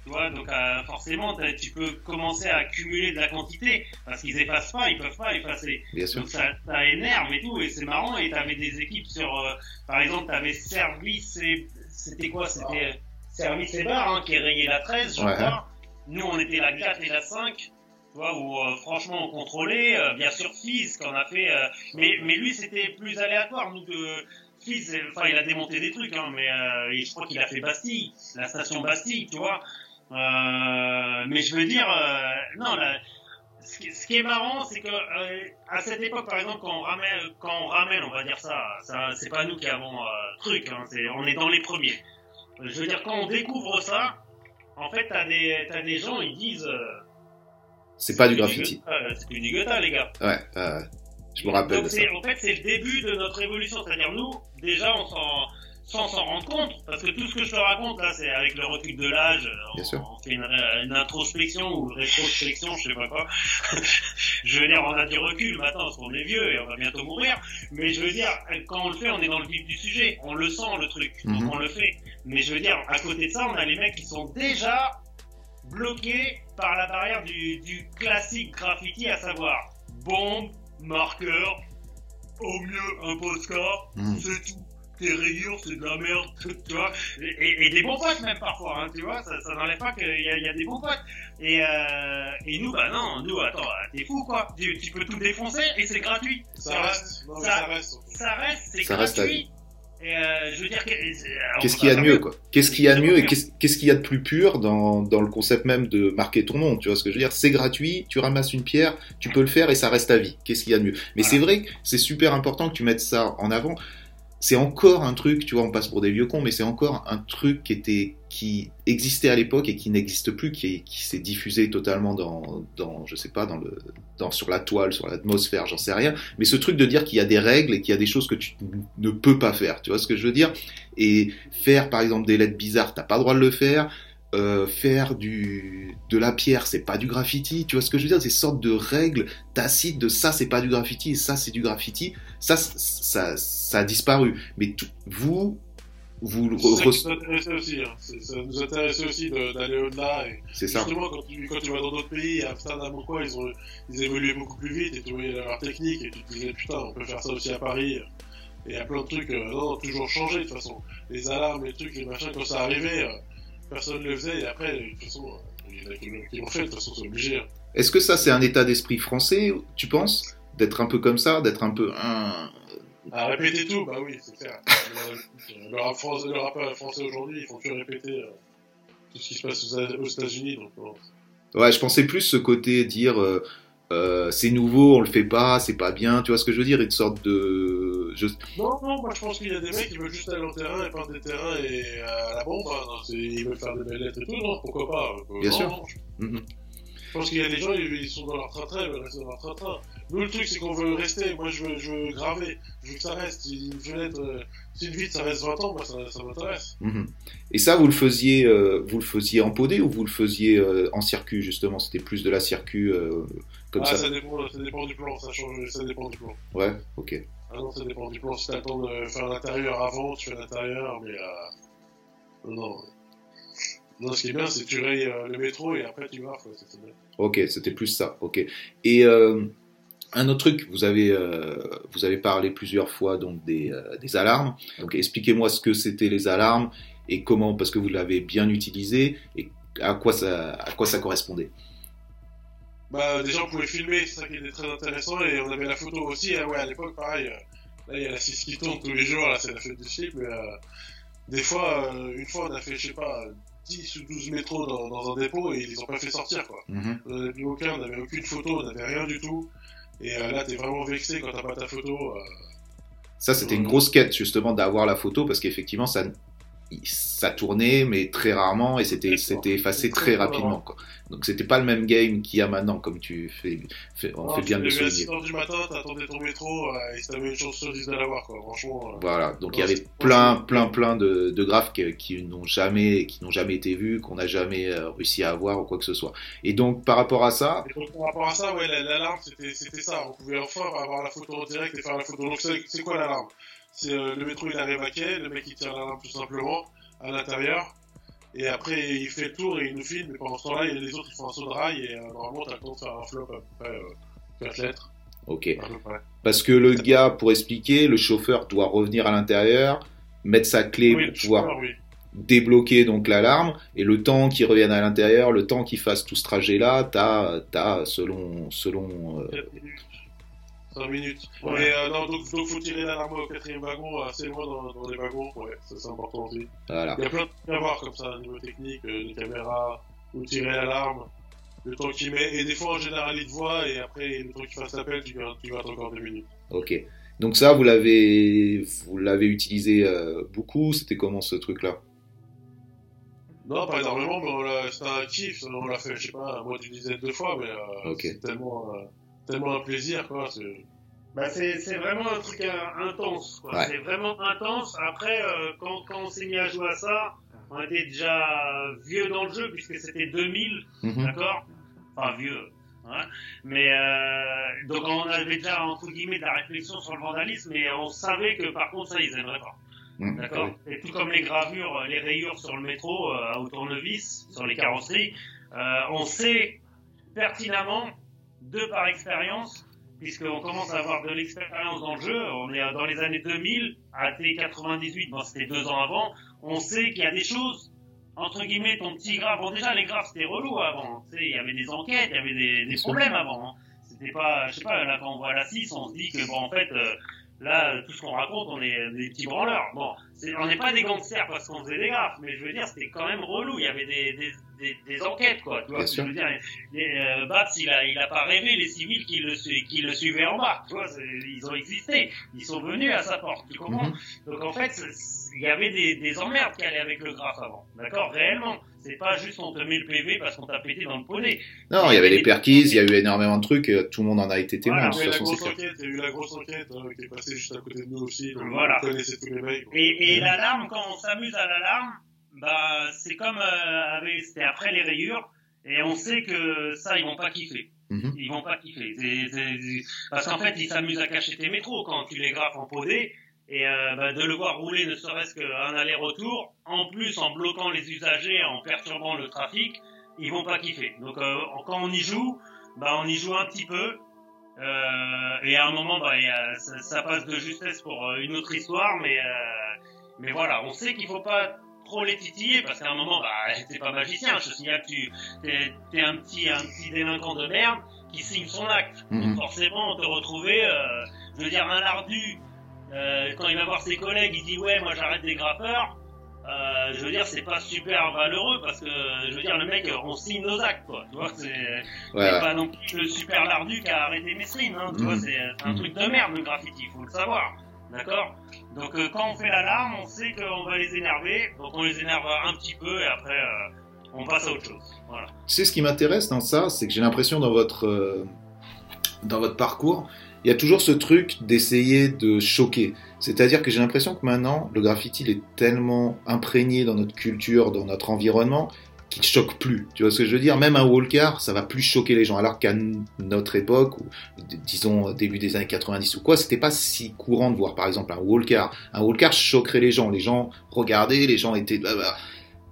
Tu vois, donc euh, forcément, tu peux commencer à accumuler de la quantité, parce qu'ils effacent pas, ils peuvent pas effacer. Bien sûr. Donc ça, ça énerve et tout, et c'est marrant. Et t'avais des équipes sur, euh, par exemple, t'avais Service et c'était quoi C'était euh, Service et Bar hein, qui rayait la 13, je Ouais. crois. Nous, on était la 4 et la 5. Vois, où euh, franchement on contrôlait, euh, bien sûr Fizz qu'on a fait, euh, mais, mais lui c'était plus aléatoire. Nous, de Fizz, enfin il a démonté des trucs, hein, mais je crois qu'il a fait Bastille, la station Bastille, tu vois. Mais je veux dire, non, ce qui, est marrant, c'est que à cette époque, par exemple, quand on ramène, quand on ramène, on va dire ça, ça c'est pas nous qui avons truc, hein, c'est, on est dans les premiers. Je veux dire, quand on découvre ça, en fait, t'as des, t'as des gens, ils disent. Euh, C'est pas du graffiti. Euh, C'est du Guetta, les gars. Ouais, euh, je me rappelle Donc de ça. en fait, c'est le début de notre évolution. C'est-à-dire, nous, déjà, on s'en, sans s'en rendre compte, parce que tout ce que je te raconte, là, c'est avec le recul de l'âge, on, Bien sûr. on fait une, une introspection ou une rétrospection, je sais pas quoi. je veux dire, on a du recul maintenant, parce qu'on est vieux et on va bientôt mourir. Mais je veux dire, quand on le fait, on est dans le vif du sujet. On le sent, le truc. Mhm. Donc on le fait. Mais je veux dire, à côté de ça, on a les mecs qui sont déjà bloqués par la barrière du, du classique graffiti, à savoir bombe, marqueur, au mieux un postcard, Mhm. c'est tout. Tes rayures, c'est de la merde, tu vois. Et, des bons potes même parfois, hein, tu vois. Ça, ça n'enlève pas qu'il y, a- il y a des bons potes. Et, euh, et nous, bah non, nous, attends, t'es fou quoi. Tu, tu peux tout défoncer et c'est gratuit. Ça reste. Non, ça- reste. Ça reste, c'est Ça reste à gratuit. Euh, je veux dire, que- c'est- alors, Qu'est-ce qu'il y a de mieux, quoi? Qu'est-ce qu'il y a de mieux et qu'est-ce qu'il y a de plus pur dans, dans le concept même de marquer ton nom? Tu vois ce que je veux dire? C'est gratuit, tu ramasses une pierre, tu peux le faire et ça reste à vie. Qu'est-ce qu'il y a de mieux? Mais Voilà. c'est vrai c'est super important que tu mettes ça en avant. C'est encore un truc, tu vois, on passe pour des vieux cons, mais c'est encore un truc qui était, qui existait à l'époque et qui n'existe plus, qui, est- qui s'est diffusé totalement dans, dans, je sais pas, dans le, dans, sur la toile, sur l'atmosphère, j'en sais rien. Mais ce truc de dire qu'il y a des règles et qu'il y a des choses que tu ne peux pas faire, tu vois ce que je veux dire? Et faire, par exemple, des lettres bizarres, t'as pas le droit de le faire. Euh, faire du de la pierre, c'est pas du graffiti. Tu vois ce que je veux dire? Ces sortes de règles tacites de ça, c'est pas du graffiti et ça, c'est du graffiti. Ça, ça, ça a disparu. Mais vous, vous ça nous intéressait aussi. Hein. Ça nous intéressait aussi d'aller au-delà. C'est ça. justement, quand tu, quand tu vas dans d'autres pays, à Amsterdam ou quoi, ils, ont, ils évoluaient beaucoup plus vite et tu voyais leur technique et tu te disais putain, on peut faire ça aussi à Paris. Et il y a plein de trucs, euh, non, toujours changé de toute façon. Les alarmes, les trucs, les machins, quand ça arrivait, euh, personne ne le faisait et après, de toute façon, euh, il y en a qui l'ont- fait, de toute façon, c'est obligé. hein. Est-ce que ça, c'est un état d'esprit français, tu penses? D'être un peu comme ça, d'être un peu. hein, À répéter tout, bah oui, c'est clair. le, rap français, le rap français aujourd'hui, ils font que répéter euh, tout ce qui se passe aux, aux États-Unis. Donc. Ouais, je pensais plus ce côté dire euh, euh, c'est nouveau, on le fait pas, c'est pas bien, tu vois ce que je veux dire Une sorte de. je- Non, non, moi je pense qu'il y a des mecs qui veulent juste aller au terrain et peindre des terrains et euh, à la bombe. hein, ils veulent faire des belles lettres et tout, non, pourquoi pas euh, Bien non, sûr. non, je Mhm. je pense qu'il y a des gens, ils, ils sont dans leur train-train, ils veulent rester dans leur train-train. Nous, le truc, c'est qu'on veut rester. Moi, je veux, je veux graver. Je veux que ça reste. Si une fenêtre, euh, si une vitre, ça reste 20 ans, moi, ça, ça m'intéresse. Mhm. Et ça, vous le faisiez, euh, vous le faisiez en podé ou vous le faisiez euh, en circuit justement? C'était plus de la circuit euh, comme ah, ça? ça dépend, ça dépend du plan, ça change, ça dépend du plan. Ouais, ok. Ah non, ça dépend du plan. Si t'as le temps de faire l'intérieur avant, tu fais l'intérieur, mais euh... non, non. Ce qui est bien, c'est que tu rayes euh, le métro et après tu bien. Ok, c'était plus ça. Ok. Et euh, un autre truc, vous avez euh, vous avez parlé plusieurs fois donc des, euh, des alarmes. Donc expliquez-moi ce que c'était les alarmes et comment, parce que vous l'avez bien utilisé et à quoi ça à quoi ça correspondait. Bah, déjà, on pouvait filmer, c'est ça qui était très intéressant, et on avait la photo aussi, hein, ouais, à l'époque, pareil, euh, là, il y a la 6 qui tourne tous les jours, là, c'est la fête du mais euh, des fois, une fois, on a fait, je sais pas, 10 ou 12 métros dans, dans un dépôt et ils les ont pas fait sortir, quoi. Mhm. On n'avait vu aucun, on n'avait aucune photo, on n'avait rien du tout. Et euh, là, t'es vraiment vexé quand t'as pas ta photo. euh, Ça, c'était une grosse quête, justement, d'avoir la photo, parce qu'effectivement, ça, ça tournait, mais très rarement, et c'était, c'était effacé très rapidement. Quoi. Donc, c'était pas le même game qu'il y a maintenant, comme tu fais, fais- on non, fait bien de le à souligner. 6 heures du matin, t'attendais ton métro, euh, et t'avais une chance sur 10 de l'avoir, quoi. Franchement. euh, Voilà, donc il y avait plein, plein, plein de, de graphes qui, qui n'ont jamais, qui n'ont jamais été vus, qu'on n'a jamais euh, réussi à avoir ou quoi que ce soit. Et donc par rapport à ça, Et donc, par rapport à ça, ouais, la- l'alarme, c'était c'était ça. On pouvait enfin avoir la photo en direct et faire la photo. Donc, c'est quoi l'alarme? Euh, le métro, il arrive à quai, le mec, il tire l'alarme tout simplement à l'intérieur. Et après, il fait le tour et il nous filme. Et pendant ce temps-là, il y a les autres, ils font un saut de rail. Et euh, normalement, t'as le temps de faire un flop à peu près euh, 4 lettres. ok, parce que le gars, pour expliquer, le chauffeur doit revenir à l'intérieur, mettre sa clé Oui, pour pouvoir chauffeur, oui. débloquer donc l'alarme, et le temps qu'il revienne à l'intérieur, le temps qu'il fasse tout ce trajet-là, t'as, t'as selon, selon, euh, 4 minutes. 5 minutes. Ouais. Mais euh, non, donc, donc faut tirer l'alarme au quatrième wagon, assez loin dans, dans les wagons. Ouais, ça c'est important aussi. voilà. Il y a plein de trucs à voir comme ça, au niveau technique, euh, des caméras, où tirer l'alarme, le temps qu'il met, et des fois en général il te voit, et après le temps qu'il fasse l'appel, tu vas, tu attendre encore deux minutes. Ok. Donc ça, vous l'avez, vous l'avez utilisé euh, beaucoup. C'était comment ce truc-là? Non, pas énormément, mais on l'a- c'était un kiff, on l'a fait, je sais pas, moi d'une dizaine de fois, mais euh, c'est tellement, euh, tellement un plaisir, quoi. c'est- Bah c'est c'est vraiment un truc euh, intense. quoi. Ouais. C'est vraiment intense. Après, euh, quand, quand on s'est mis à jouer à ça, on était déjà vieux dans le jeu puisque c'était 2000, Mhm. d'accord? Enfin vieux. hein. Mais euh, donc on avait déjà entre guillemets de la réflexion sur le vandalisme, mais on savait que par contre ça ils aimeraient pas. Mhm. D'accord? Et tout comme les gravures, les rayures sur le métro euh, au tournevis, sur les carrosseries, euh, on sait pertinemment, de par expérience, puisqu'on commence à avoir de l'expérience dans le jeu, on est dans les années 2000, à T98, bon c'était deux ans avant, on sait qu'il y a des choses, entre guillemets, ton petit graphe, bon déjà les graphes c'était relou avant, il y avait des enquêtes, il y avait des, problèmes avant, hein. c'était pas, je sais pas, là quand on voit la 6, on se dit que bon en fait, euh, là tout ce qu'on raconte, on est des petits branleurs, bon, on n'est pas des gangsters parce qu'on faisait des graphes, mais je veux dire c'était quand même relou, il y avait des, des, des enquêtes quoi, tu vois, ce que je veux dire, les, euh, Babs, il a, il a pas rêvé les civils qui le, su- qui le suivaient en bas. Tu vois, ils ont existé. Ils sont venus à sa porte. Tu comprends? Mhm. Donc en fait, il y avait des, des emmerdes qui allaient avec le graphe avant. D'accord? Réellement. C'est pas juste on te met le PV parce qu'on t'a pété dans le poney. Non, il y avait les perquises, il y a eu énormément de trucs. euh, Tout le monde en a été témoin. Voilà, de Il y a toute eu la façon, c'est grosse clair. enquête, il y a eu la grosse enquête hein, qui est passée juste à côté de nous aussi, donc Voilà. on connaissait tous les mecs. Et, et l'alarme, quand on s'amuse à l'alarme, bah c'est comme euh, avec- c'était après les rayures. Et on sait que ça, ils vont pas kiffer. Mhm. Ils vont pas kiffer. C'est- c'est- Parce qu'en fait, ils s'amusent à cacher tes métros quand tu les graphes en podé. Et euh, bah, de le voir rouler ne serait-ce qu'un aller-retour, en plus en bloquant les usagers, en perturbant le trafic, ils vont pas kiffer. Donc euh, quand on y joue, bah, on y joue un petit peu. Euh, et à un moment, bah, a- ça, ça passe de justesse pour une autre histoire, mais, mais voilà, on sait qu'il faut pas trop les titiller parce qu'à un moment, bah, t'es pas magicien. Je te signale que tu t'es, t'es un petit un petit délinquant de merde qui signe son acte. Mhm. Donc forcément, te retrouver, euh, je veux dire, un lardu euh, quand il va voir ses collègues, il dit ouais, moi j'arrête des grappeurs. Euh, je veux dire, c'est pas super valeureux parce que je veux dire, le mec, on signe nos actes, quoi. Tu vois, c'est Ouais, pas non plus le super lardu qui a arrêté Mesrine, hein, tu vois, c'est un truc de merde le graffiti, faut le savoir, d'accord Donc euh, quand on fait l'alarme, on sait qu'on va les énerver, donc on les énerve un petit peu et après euh, on passe à autre chose, voilà. Tu sais, ce qui m'intéresse dans ça, c'est que j'ai l'impression dans votre, euh, dans votre parcours, il y a toujours ce truc d'essayer de choquer. C'est-à-dire que j'ai l'impression que maintenant, le graffiti il est tellement imprégné dans notre culture, dans notre environnement, qu'il choque plus. Tu vois ce que je veux dire? Même un walker, ça va plus choquer les gens. Alors qu'à notre époque, ou disons début des années 90 ou quoi, c'était pas si courant de voir par exemple un walker. Un walker choquerait les gens. Les gens regardaient, les gens étaient...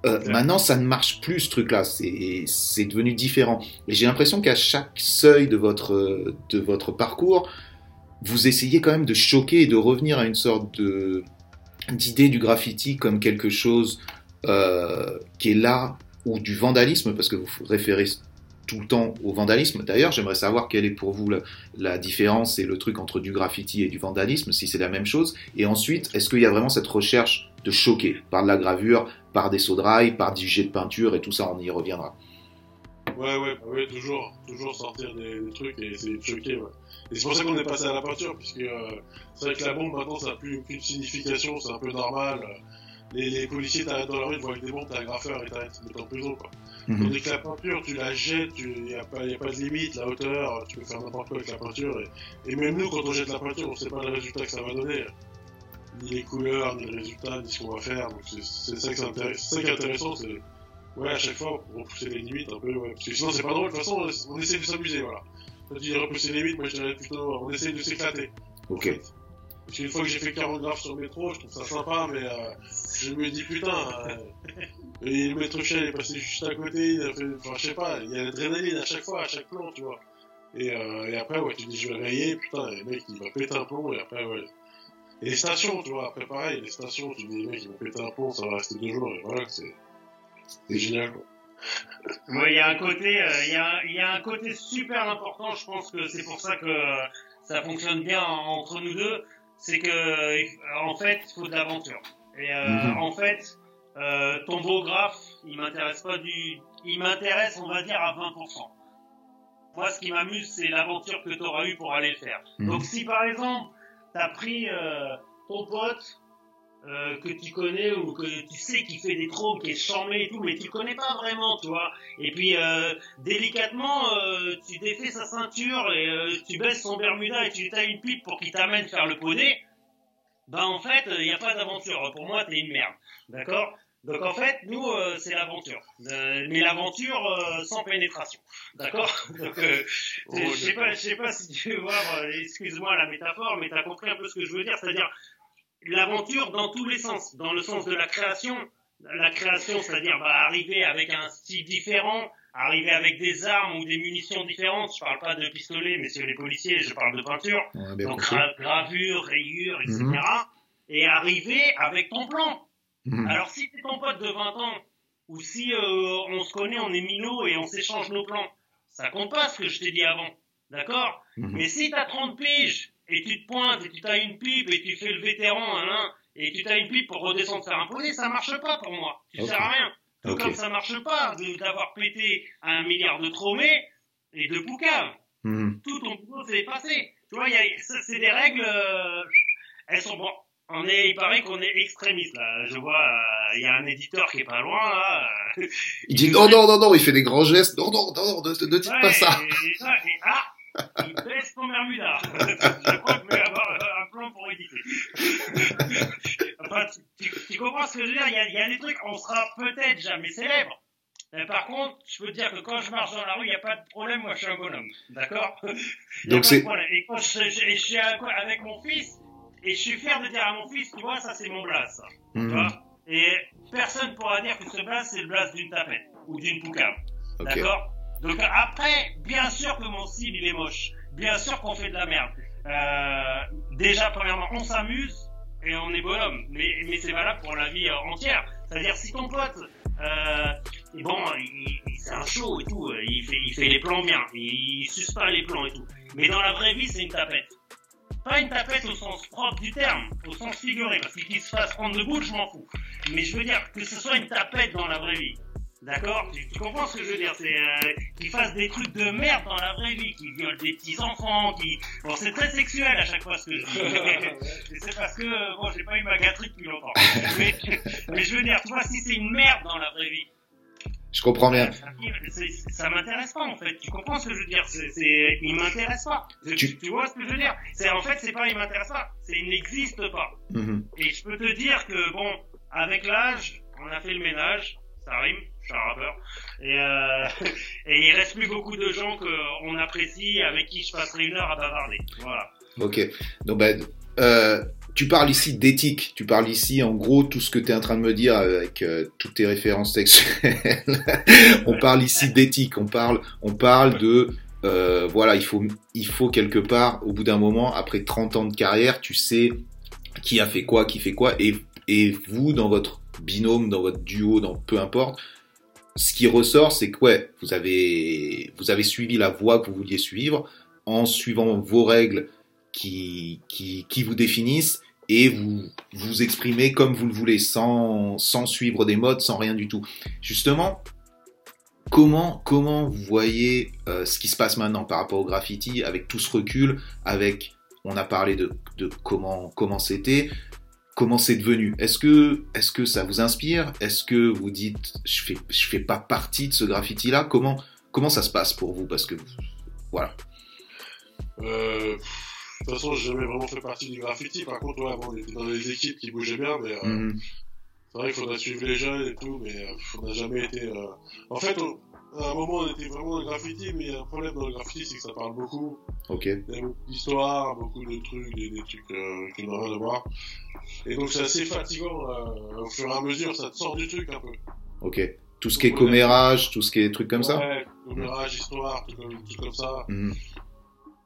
Euh, Exact. maintenant, ça ne marche plus ce truc-là. C'est c'est devenu différent. Et j'ai l'impression qu'à chaque seuil de votre de votre parcours, vous essayez quand même de choquer et de revenir à une sorte de d'idée du graffiti comme quelque chose euh, qui est là ou du vandalisme parce que vous référez tout le temps au vandalisme. D'ailleurs, j'aimerais savoir quelle est pour vous la, différence et le truc entre du graffiti et du vandalisme, si c'est la même chose. Et ensuite, est-ce qu'il y a vraiment cette recherche de choquer par de la gravure, par des rail, par du jet de peinture et tout ça, on y reviendra. Ouais, ouais, bah ouais, toujours, toujours sortir des, des trucs et essayer de choquer. Et c'est pour ça qu'on est passé à la peinture, puisque euh, c'est vrai que la bombe maintenant ça n'a plus aucune signification, c'est un peu normal. Les, les policiers t'arrêtent dans la rue, ils voient avec des bombes, t'as un graffeur et t'arrêtent de mettre en prison, quoi. Mhm. Tandis que la peinture, tu la jettes, il n'y a, pas- y a pas de limite, la hauteur, tu peux faire n'importe quoi avec la peinture. Et, et même nous, quand on jette la peinture, on sait pas le résultat que ça va donner. Ni les couleurs, ni le résultat, ni ce qu'on va faire. C'est ça, que qui est intéressant, c'est ouais, à chaque fois, repousser les limites un peu, ouais. Parce que sinon, c'est pas drôle, de toute façon, on essaie de s'amuser, voilà. Quand tu dis repousser les limites, moi je dirais plutôt, on essaie de s'éclater. en Ok. fait. Qu'une fois que j'ai fait 40 graphes sur le métro, je trouve ça sympa, mais euh, je me dis putain, euh, et le maître chien est passé juste à côté, il a fait, enfin je sais pas, il y a l'adrénaline à chaque fois, à chaque plan, tu vois. Et, euh, et après, ouais, tu dis je vais rayer, putain, et le mec il va péter un plomb, et après, ouais. Et les stations, tu vois, après pareil, les stations, tu dis les mecs ils vont péter un plomb, ça va rester deux jours, et voilà, c'est c'est génial, quoi. Ouais, il y a un côté, euh, il y, a, il y a un côté super important. Je pense que c'est pour ça que ça fonctionne bien en- entre nous deux. C'est que, euh, en fait, il faut de l'aventure. Et euh, Mhm. en fait, euh, ton beau graphe, il m'intéresse pas du, il m'intéresse, on va dire à 20%. Moi, ce qui m'amuse, c'est l'aventure que tu auras eu pour aller le faire. Mhm. Donc, si par exemple, t'as pris euh, ton pote euh, que tu connais ou que tu sais qui fait des trous, qui est charmé et tout, mais tu le connais pas vraiment, tu vois. Et puis euh, délicatement, euh, tu défais sa ceinture et tu baisses son bermuda et tu lui tailles une pipe pour qu'il t'amène faire le poney. Ben en fait, il n'y a pas d'aventure. Pour moi, t'es une merde, d'accord? Donc en fait, nous, euh, c'est l'aventure. Euh, mais l'aventure euh, sans pénétration. D'accord? Donc, Oh, je sais pas, pas si tu veux voir, excuse-moi la métaphore, mais tu as compris un peu ce que je veux dire, c'est-à-dire l'aventure dans tous les sens, dans le sens de la création, la création, c'est-à-dire bah, arriver avec un style différent, arriver avec des armes ou des munitions différentes. Je parle pas de pistolet, messieurs les policiers, je parle de peinture, donc gra- gravure, rayure, etc. Mhm. Et arriver avec ton plan. Mhm. Alors si t'es ton pote de 20 ans, ou si euh, on se connaît, on est minots et on s'échange nos plans, ça compte pas ce que je t'ai dit avant, d'accord? Mhm. Mais si t'as 30 piges, et tu te pointes, et tu t'as une pipe, et tu fais le vétéran, hein, et tu t'as une pipe pour redescendre faire un poney, ça marche pas pour moi. Tu Ok. sers à rien. Tout Ok. comme ça marche pas d'avoir pété un milliard de tromés et de poucaves Mhm. tout ton boulot s'est effacé. Tu vois, c'est des règles, euh, elles sont bon. On est, il paraît qu'on est extrémiste là. Je vois, euh, il y a un éditeur qui est pas loin là. euh, Il dit non, non, non, non, il fait des grands gestes. Non, non, non, ne, ne dites ouais, pas ça. Et, et ça, et ah, il baisse ton bermuda. je crois que je vais avoir un plan pour éditer. enfin, tu, tu- tu comprends ce que je veux dire? Il y a, il y a des trucs, on sera peut-être jamais célèbre. Mais par contre, je peux te dire que quand je marche dans la rue, il n'y a pas de problème, moi je suis un bonhomme. D'accord? Donc c'est-. Et quand je, je- je suis avec mon fils, et je suis fier de dire à mon fils, tu vois, ça c'est mon. Tu Mhm. vois? Et personne pourra dire que ce blase, c'est le blase d'une tapette ou d'une poucave. D'accord? Donc après, bien sûr que mon style, il est moche. Bien sûr qu'on fait de la merde. Euh, déjà, premièrement, on s'amuse et on est bonhomme. Mais, c'est valable pour la vie euh, entière. C'est-à-dire, si ton pote, euh, bon, il, c'est un show et tout, euh, il fait, les plans bien, il, il suce pas les plans et tout. Mais dans la vraie vie, c'est une tapette. Pas une tapette au sens propre du terme, au sens figuré, parce qu'il se fasse prendre de bout, je m'en fous. Mais je veux dire que ce soit une tapette dans la vraie vie. D'accord tu, tu comprends ce que je veux dire C'est euh, qu'il fasse des trucs de merde dans la vraie vie, qu'il viole des petits enfants, qui bon c'est très sexuel à chaque fois ce que je dis. C'est parce que euh, bon j'ai pas eu ma gâterie depuis longtemps. Mais, mais je veux dire, tu vois, si c'est une merde dans la vraie vie, Je comprends bien. ça, m'intéresse pas en fait. Tu comprends ce que je veux dire C'est, c'est, il m'intéresse pas. Tu, vois ce que je veux dire? C'est en fait, c'est pas il m'intéresse pas, c'est il n'existe pas. Mhm. Et je peux te dire que, bon, avec l'âge, on a fait le ménage, ça rime, un rappeur, et, euh, et il reste plus beaucoup de gens qu'on apprécie, avec qui je passerai une heure à bavarder. Voilà. Ok. Donc, ben, euh, tu parles ici d'éthique. Tu parles ici, en gros, tout ce que tu es en train de me dire avec euh, toutes tes références sexuelles. on parle ici d'éthique. On parle, on parle de, euh, voilà, il faut, il faut quelque part, au bout d'un moment, après 30 ans de carrière, tu sais qui a fait quoi, qui fait quoi, et, et vous, dans votre binôme, dans votre duo, dans peu importe, ce qui ressort, c'est que ouais, vous avez, vous avez suivi la voie que vous vouliez suivre en suivant vos règles qui, qui, vous définissent et vous vous exprimez comme vous le voulez, sans, sans suivre des modes, sans rien du tout. Justement, comment, comment vous voyez euh, ce qui se passe maintenant par rapport au graffiti avec tout ce recul, avec, on a parlé de, de comment comment c'était, comment c'est devenu. Est-ce que, est-ce que ça vous inspire? Est-ce que vous dites, je fais, je fais pas partie de ce graffiti-là? Comment, comment ça se passe pour vous? Parce que, voilà. Euh, de toute façon, j'ai jamais vraiment fait partie du graffiti. Par contre, ouais, on était dans des équipes qui bougeaient bien, mais euh, Mhm. c'est vrai qu'il faudrait suivre les jeunes et tout, mais euh, on n'a jamais été. euh, En fait, on- à un moment, on était vraiment dans le graffiti, mais il y a un problème dans le graffiti, c'est que ça parle beaucoup. Ok. Il y a beaucoup d'histoires, beaucoup de trucs, des, des trucs euh, qui n'ont rien à voir. Et donc, c'est assez fatigant euh, au fur et à mesure, ça te sort du truc un peu. Ok. Tout ce qui est commérage, tout ce qui est trucs comme ça? Ouais, commérage, histoire, tout comme, tout comme ça. Mhm.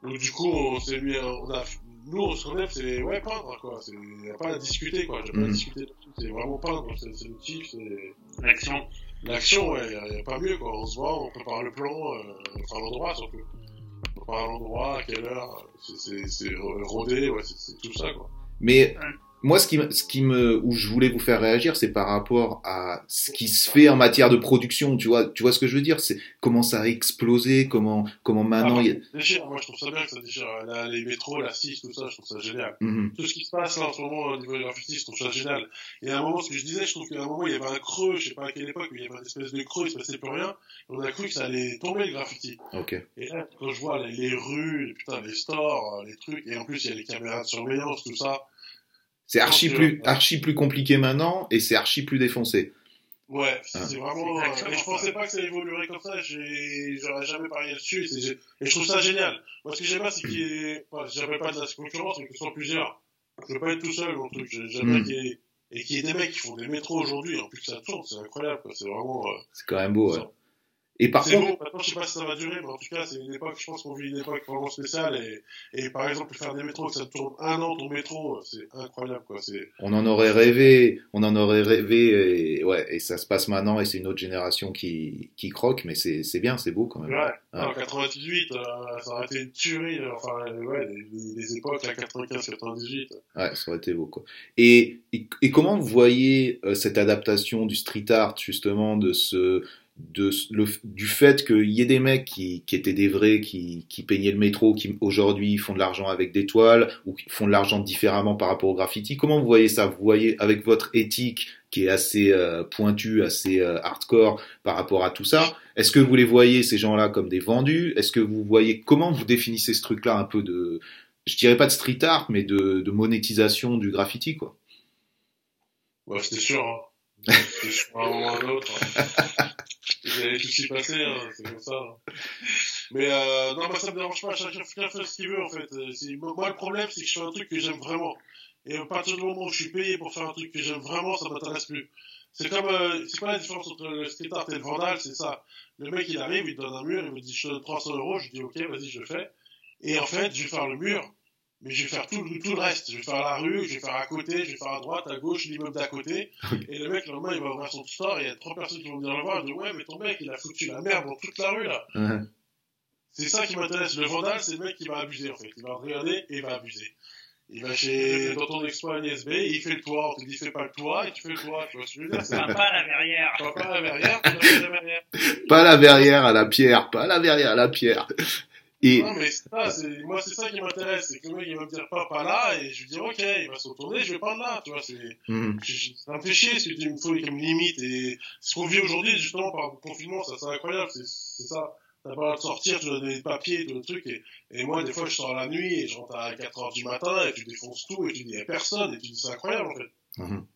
Donc du coup, on s'est mis, on a, nous, on se connaît, c'est ouais peindre quoi. C'est y a pas à discuter quoi. J'ai pas à Mhm. discuter. C'est vraiment peindre. C'est c'est le kiff, c'est L'action. L'action. Ouais, y a, pas mieux quoi. On se voit, on prépare le plan, euh, enfin l'endroit surtout. On prépare l'endroit, à quelle heure. c'est- C'est c'est rodé, ouais, c'est c'est tout ça quoi. Mais moi, ce qui, me- ce qui me, où je voulais vous faire réagir, c'est par rapport à ce qui se fait en matière de production. Tu vois, tu vois ce que je veux dire? C'est comment ça a explosé, comment, comment maintenant. Ah, il y a- ça déchire. Moi, je trouve ça bien que ça déchire. Là, les métros, la 6, tout ça, je trouve ça génial. Mhm. tout ce qui se passe là en ce moment au niveau du graffiti, je trouve ça génial. Et à un moment, ce que je disais, je trouve qu'à un moment, il y avait un creux, je sais pas à quelle époque, mais il y avait une espèce de creux, il se passait plus rien. Et on a cru que ça allait tomber le graffiti. Ok. Et là, quand je vois les, les rues, les, putain, les stores, les trucs, et en plus, il y a les caméras de surveillance, tout ça. C'est archi plus, archi plus compliqué maintenant et c'est archi plus défoncé. Ouais, Ah. c'est vraiment. Euh, et je pensais pas que ça évoluerait comme ça, j'aurais jamais parié dessus, et, je trouve ça génial. Moi, ce que j'aime bien, c'est qu'il y ait. Enfin, j'appelle pas de la concurrence, mais que ce soit plusieurs. Je veux pas être tout seul, mon truc. J'ai- J'aime Mm. qu'il y ait. Et qu'il y ait des mecs qui font des métros aujourd'hui, en plus que ça tourne, c'est incroyable. C'est vraiment. euh, C'est quand même beau. ouais. Et par c'est contre, bon, maintenant je sais pas si ça va durer, mais en tout cas c'est une époque, je pense qu'on vit une époque vraiment spéciale et, et par exemple faire des métros, que ça tourne un an ton métro, c'est incroyable quoi. C'est on en aurait rêvé, on en aurait rêvé, et ouais, et ça se passe maintenant, et c'est une autre génération qui, qui croque, mais c'est, c'est bien, c'est beau quand même. ouais. Ah. En 98, euh, ça aurait été une tuerie, enfin ouais, les, les époques là 95, 98. Ouais, ça aurait été beau, quoi. Et, et, et comment vous voyez euh, cette adaptation du street art, justement, de ce, de le, du fait qu'il y ait des mecs qui, qui étaient des vrais, qui, qui peignaient le métro, qui aujourd'hui font de l'argent avec des toiles, ou qui font de l'argent différemment par rapport au graffiti. Comment vous voyez ça? Vous voyez, avec votre éthique qui est assez euh, pointue, assez euh, hardcore par rapport à tout ça, est-ce que vous les voyez, ces gens-là, comme des vendus? Est-ce que vous voyez, comment vous définissez ce truc-là un peu de, je dirais pas de street art, mais de, de monétisation du graffiti, quoi? Ouais, c'était sûr, hein. C'était sûr à un moment ou à un autre. hein. Tout s'y passer, hein, c'est comme ça. Mais euh, non, moi ça me dérange pas, chacun, fait ce qu'il veut en fait. Euh, Moi le problème c'est que je fais un truc que j'aime vraiment. Et à partir du moment où je suis payé pour faire un truc que j'aime vraiment, ça m'intéresse plus. C'est comme, euh, c'est pas la différence entre le street art et le vandal, c'est ça. Le mec il arrive, il te donne un mur, il me dit je te donne 300 euros, je dis ok, vas-y, je le fais. Et en fait, je vais faire le mur, mais je vais faire tout, le- tout le reste. Je vais faire la rue, je vais faire à côté, je vais faire à droite, à gauche, l'immeuble d'à côté. Et le mec, le lendemain, il va ouvrir son store, et il y a trois personnes qui vont venir le voir, et dire ouais, mais ton mec, il a foutu la merde dans toute la rue là. C'est ça qui m'intéresse. Le vandal, c'est le mec qui va abuser en fait. Il va regarder et il va abuser. Il va chez dans ton expo NSB, il fait le toit, on te dit fais pas le toit, et tu fais le toit, tu vois ce que je veux dire C'est Pas la verrière. pas pas la verrière, tu fais la verrière. Pas la verrière à la pierre, pas la verrière à la pierre. Et Non mais c'est ça, c'est, moi c'est ça qui m'intéresse, c'est que le mec il va me dire pas, là, et je lui dis ok, il va se retourner, je vais pas là, tu vois, c'est, je- ça me fait chier ce que tu me faut qu'il me limite, et ce qu'on vit aujourd'hui, justement, par le confinement, ça c'est incroyable, c'est, c'est ça. T'as pas le droit de sortir, tu dois donner des papiers, tout le truc, et, et moi, des fois, je sors la nuit, et je rentre à 4 heures du matin, et tu défonces tout, et tu dis, y a personne, et tu dis, c'est incroyable, en fait. Mhm.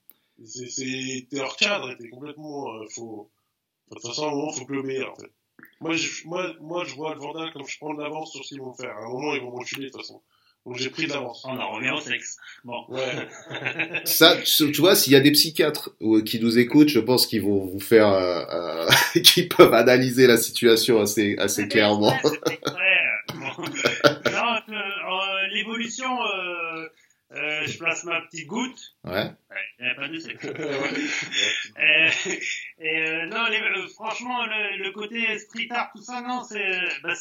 C'est, c'est, t'es hors cadre, et t'es complètement, euh, faut, de toute façon, à un moment, faut plus obéir, en fait. Moi, je, moi, moi, je vois le Vandal comme je prends de l'avance sur ce qu'ils vont faire. À un moment, ils vont m'enculer, de toute façon. Donc, j'ai pris de l'avance. On en revient au sexe. Bon. Ouais. ça, tu tu vois, s'il y a des psychiatres euh, qui nous écoutent, je pense qu'ils vont vous faire, euh, euh, qu'ils peuvent analyser la situation assez, assez clairement. Ouais. Bon. Non, euh, euh, l'évolution, euh, je place ma petite goutte. Ouais. Avait pas de C. Euh, et euh, non, les- franchement, le, le côté street art, tout ça, non, c'est, bah,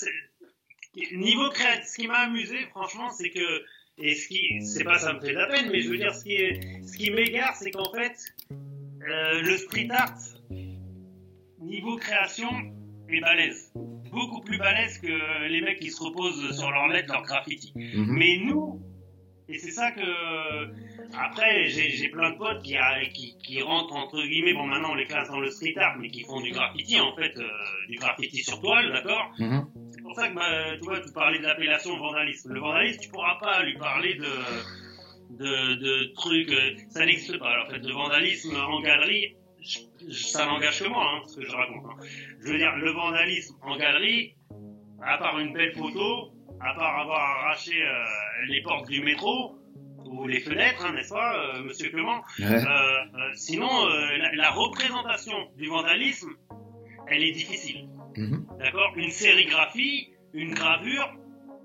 niveau créatif. Ce qui m'a amusé, franchement, c'est que et ce qui, c'est pas ça me fait de la peine, mais je veux dire, ce qui est, ce qui m'égare, c'est qu'en fait, euh, le street art, niveau création, est balèze. Beaucoup plus balèze que les mecs qui se reposent sur leurs lettres, leurs graffitis. Mhm. Mais nous, et c'est ça que après j'ai plein de potes qui, a- qui qui rentrent entre guillemets bon maintenant on les classe dans le street art mais qui font du graffiti en fait euh, du graffiti sur toile d'accord Mhm. c'est pour ça que bah, tu vois tu parlais de l'appellation vandalisme le vandalisme tu pourras pas lui parler de de, de trucs euh, ça n'existe pas en fait le vandalisme en galerie je- je- ça n'engage que moi hein, ce que je raconte hein. je veux dire le vandalisme en galerie à part une belle photo à part avoir arraché euh, les portes du métro ou les fenêtres, hein, n'est-ce pas, euh, Monsieur Clément Ouais. Euh, Sinon, la, la représentation du vandalisme, elle est difficile. Mhm. D'accord? Une sérigraphie, une gravure,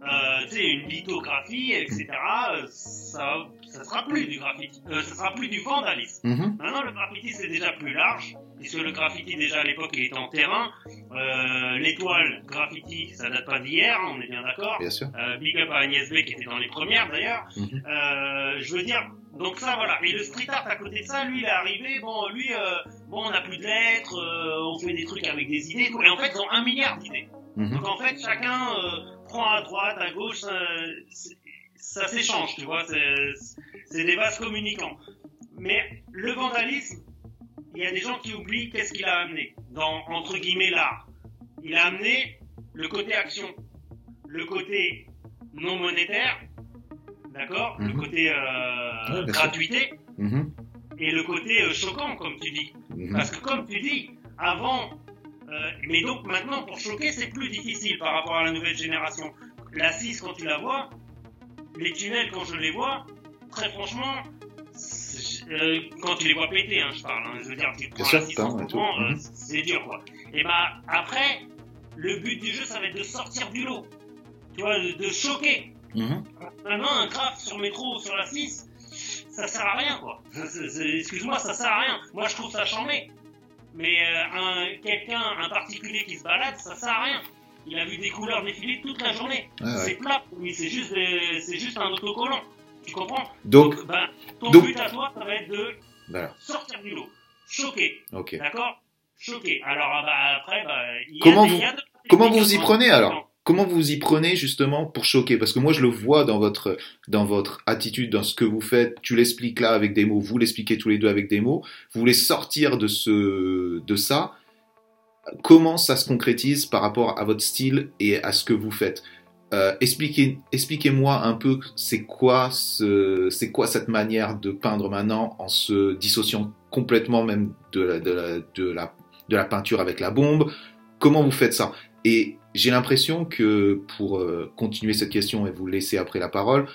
euh, une lithographie, etc. euh, ça, ça sera plus du graffiti, euh, ça sera plus du vandalisme. Mhm. Maintenant, le graffiti c'est déjà plus large, puisque le graffiti déjà à l'époque il était en terrain. Euh, L'étoile graffiti, ça date pas d'hier, on est bien d'accord. Bien sûr. Euh, big up à Agnès B qui était dans les premières d'ailleurs. Mhm. Euh, je veux dire, donc ça voilà. Et le street art à côté de ça, lui il est arrivé, bon lui, bon on n'a plus de lettres, on fait des trucs avec des idées, et en fait ils ont un milliard d'idées. Mhm. Donc en fait chacun prend à droite, à gauche, ça, s'échange, tu vois. C'est des vases communicants. Mais le vandalisme, il y a des gens qui oublient qu'est-ce qu'il a amené dans entre guillemets l'art. Il a amené le côté action, le côté non monétaire, d'accord, le Mhm. côté euh, Ouais, gratuité Mhm. et le côté euh, choquant, comme tu dis. Mhm. Parce que comme tu dis, avant, euh, mais donc maintenant pour choquer c'est plus difficile par rapport à la nouvelle génération. La 6 quand tu la vois, les tunnels quand je les vois, très franchement, euh, quand tu les vois péter, hein, je parle, hein, je veux dire, tu prends sûr, la 6 en ça, ce ouais, tout. moment, euh, Mhm. c'est dur quoi. Et bah après, le but du jeu ça va être de sortir du lot, tu vois, de, de choquer. Mhm. Maintenant un graphe sur métro ou sur la 6, ça sert à rien quoi. C'est- c'est- Excuse-moi, ça sert à rien. Moi je trouve ça chambé. Mais euh, un, quelqu'un, un particulier qui se balade, ça sert à rien. Il a vu des couleurs défiler toute la journée. Ouais, ouais. C'est plat c'est juste, des- c'est juste un autocollant. Tu comprends Donc, ben, ton donc- but à toi, ça va être de voilà. sortir du lot. Choquer, d'accord? Choquer. Alors ah bah, après, bah, il y a Comment des- vous- a de- Comment vous vous y prenez alors? Comment vous vous y prenez justement pour choquer? Parce que moi je le vois dans votre dans votre attitude, dans ce que vous faites. Tu l'expliques là avec des mots, vous l'expliquez tous les deux avec des mots. Vous voulez sortir de ce de ça. Comment ça se concrétise par rapport à votre style et à ce que vous faites? Euh, expliquez, expliquez-moi un peu c'est quoi cette manière de peindre maintenant en se dissociant complètement même de la, peinture avec la bombe. Comment vous faites ça? Et j'ai l'impression que pour euh, continuer cette question et vous laisser après la parole,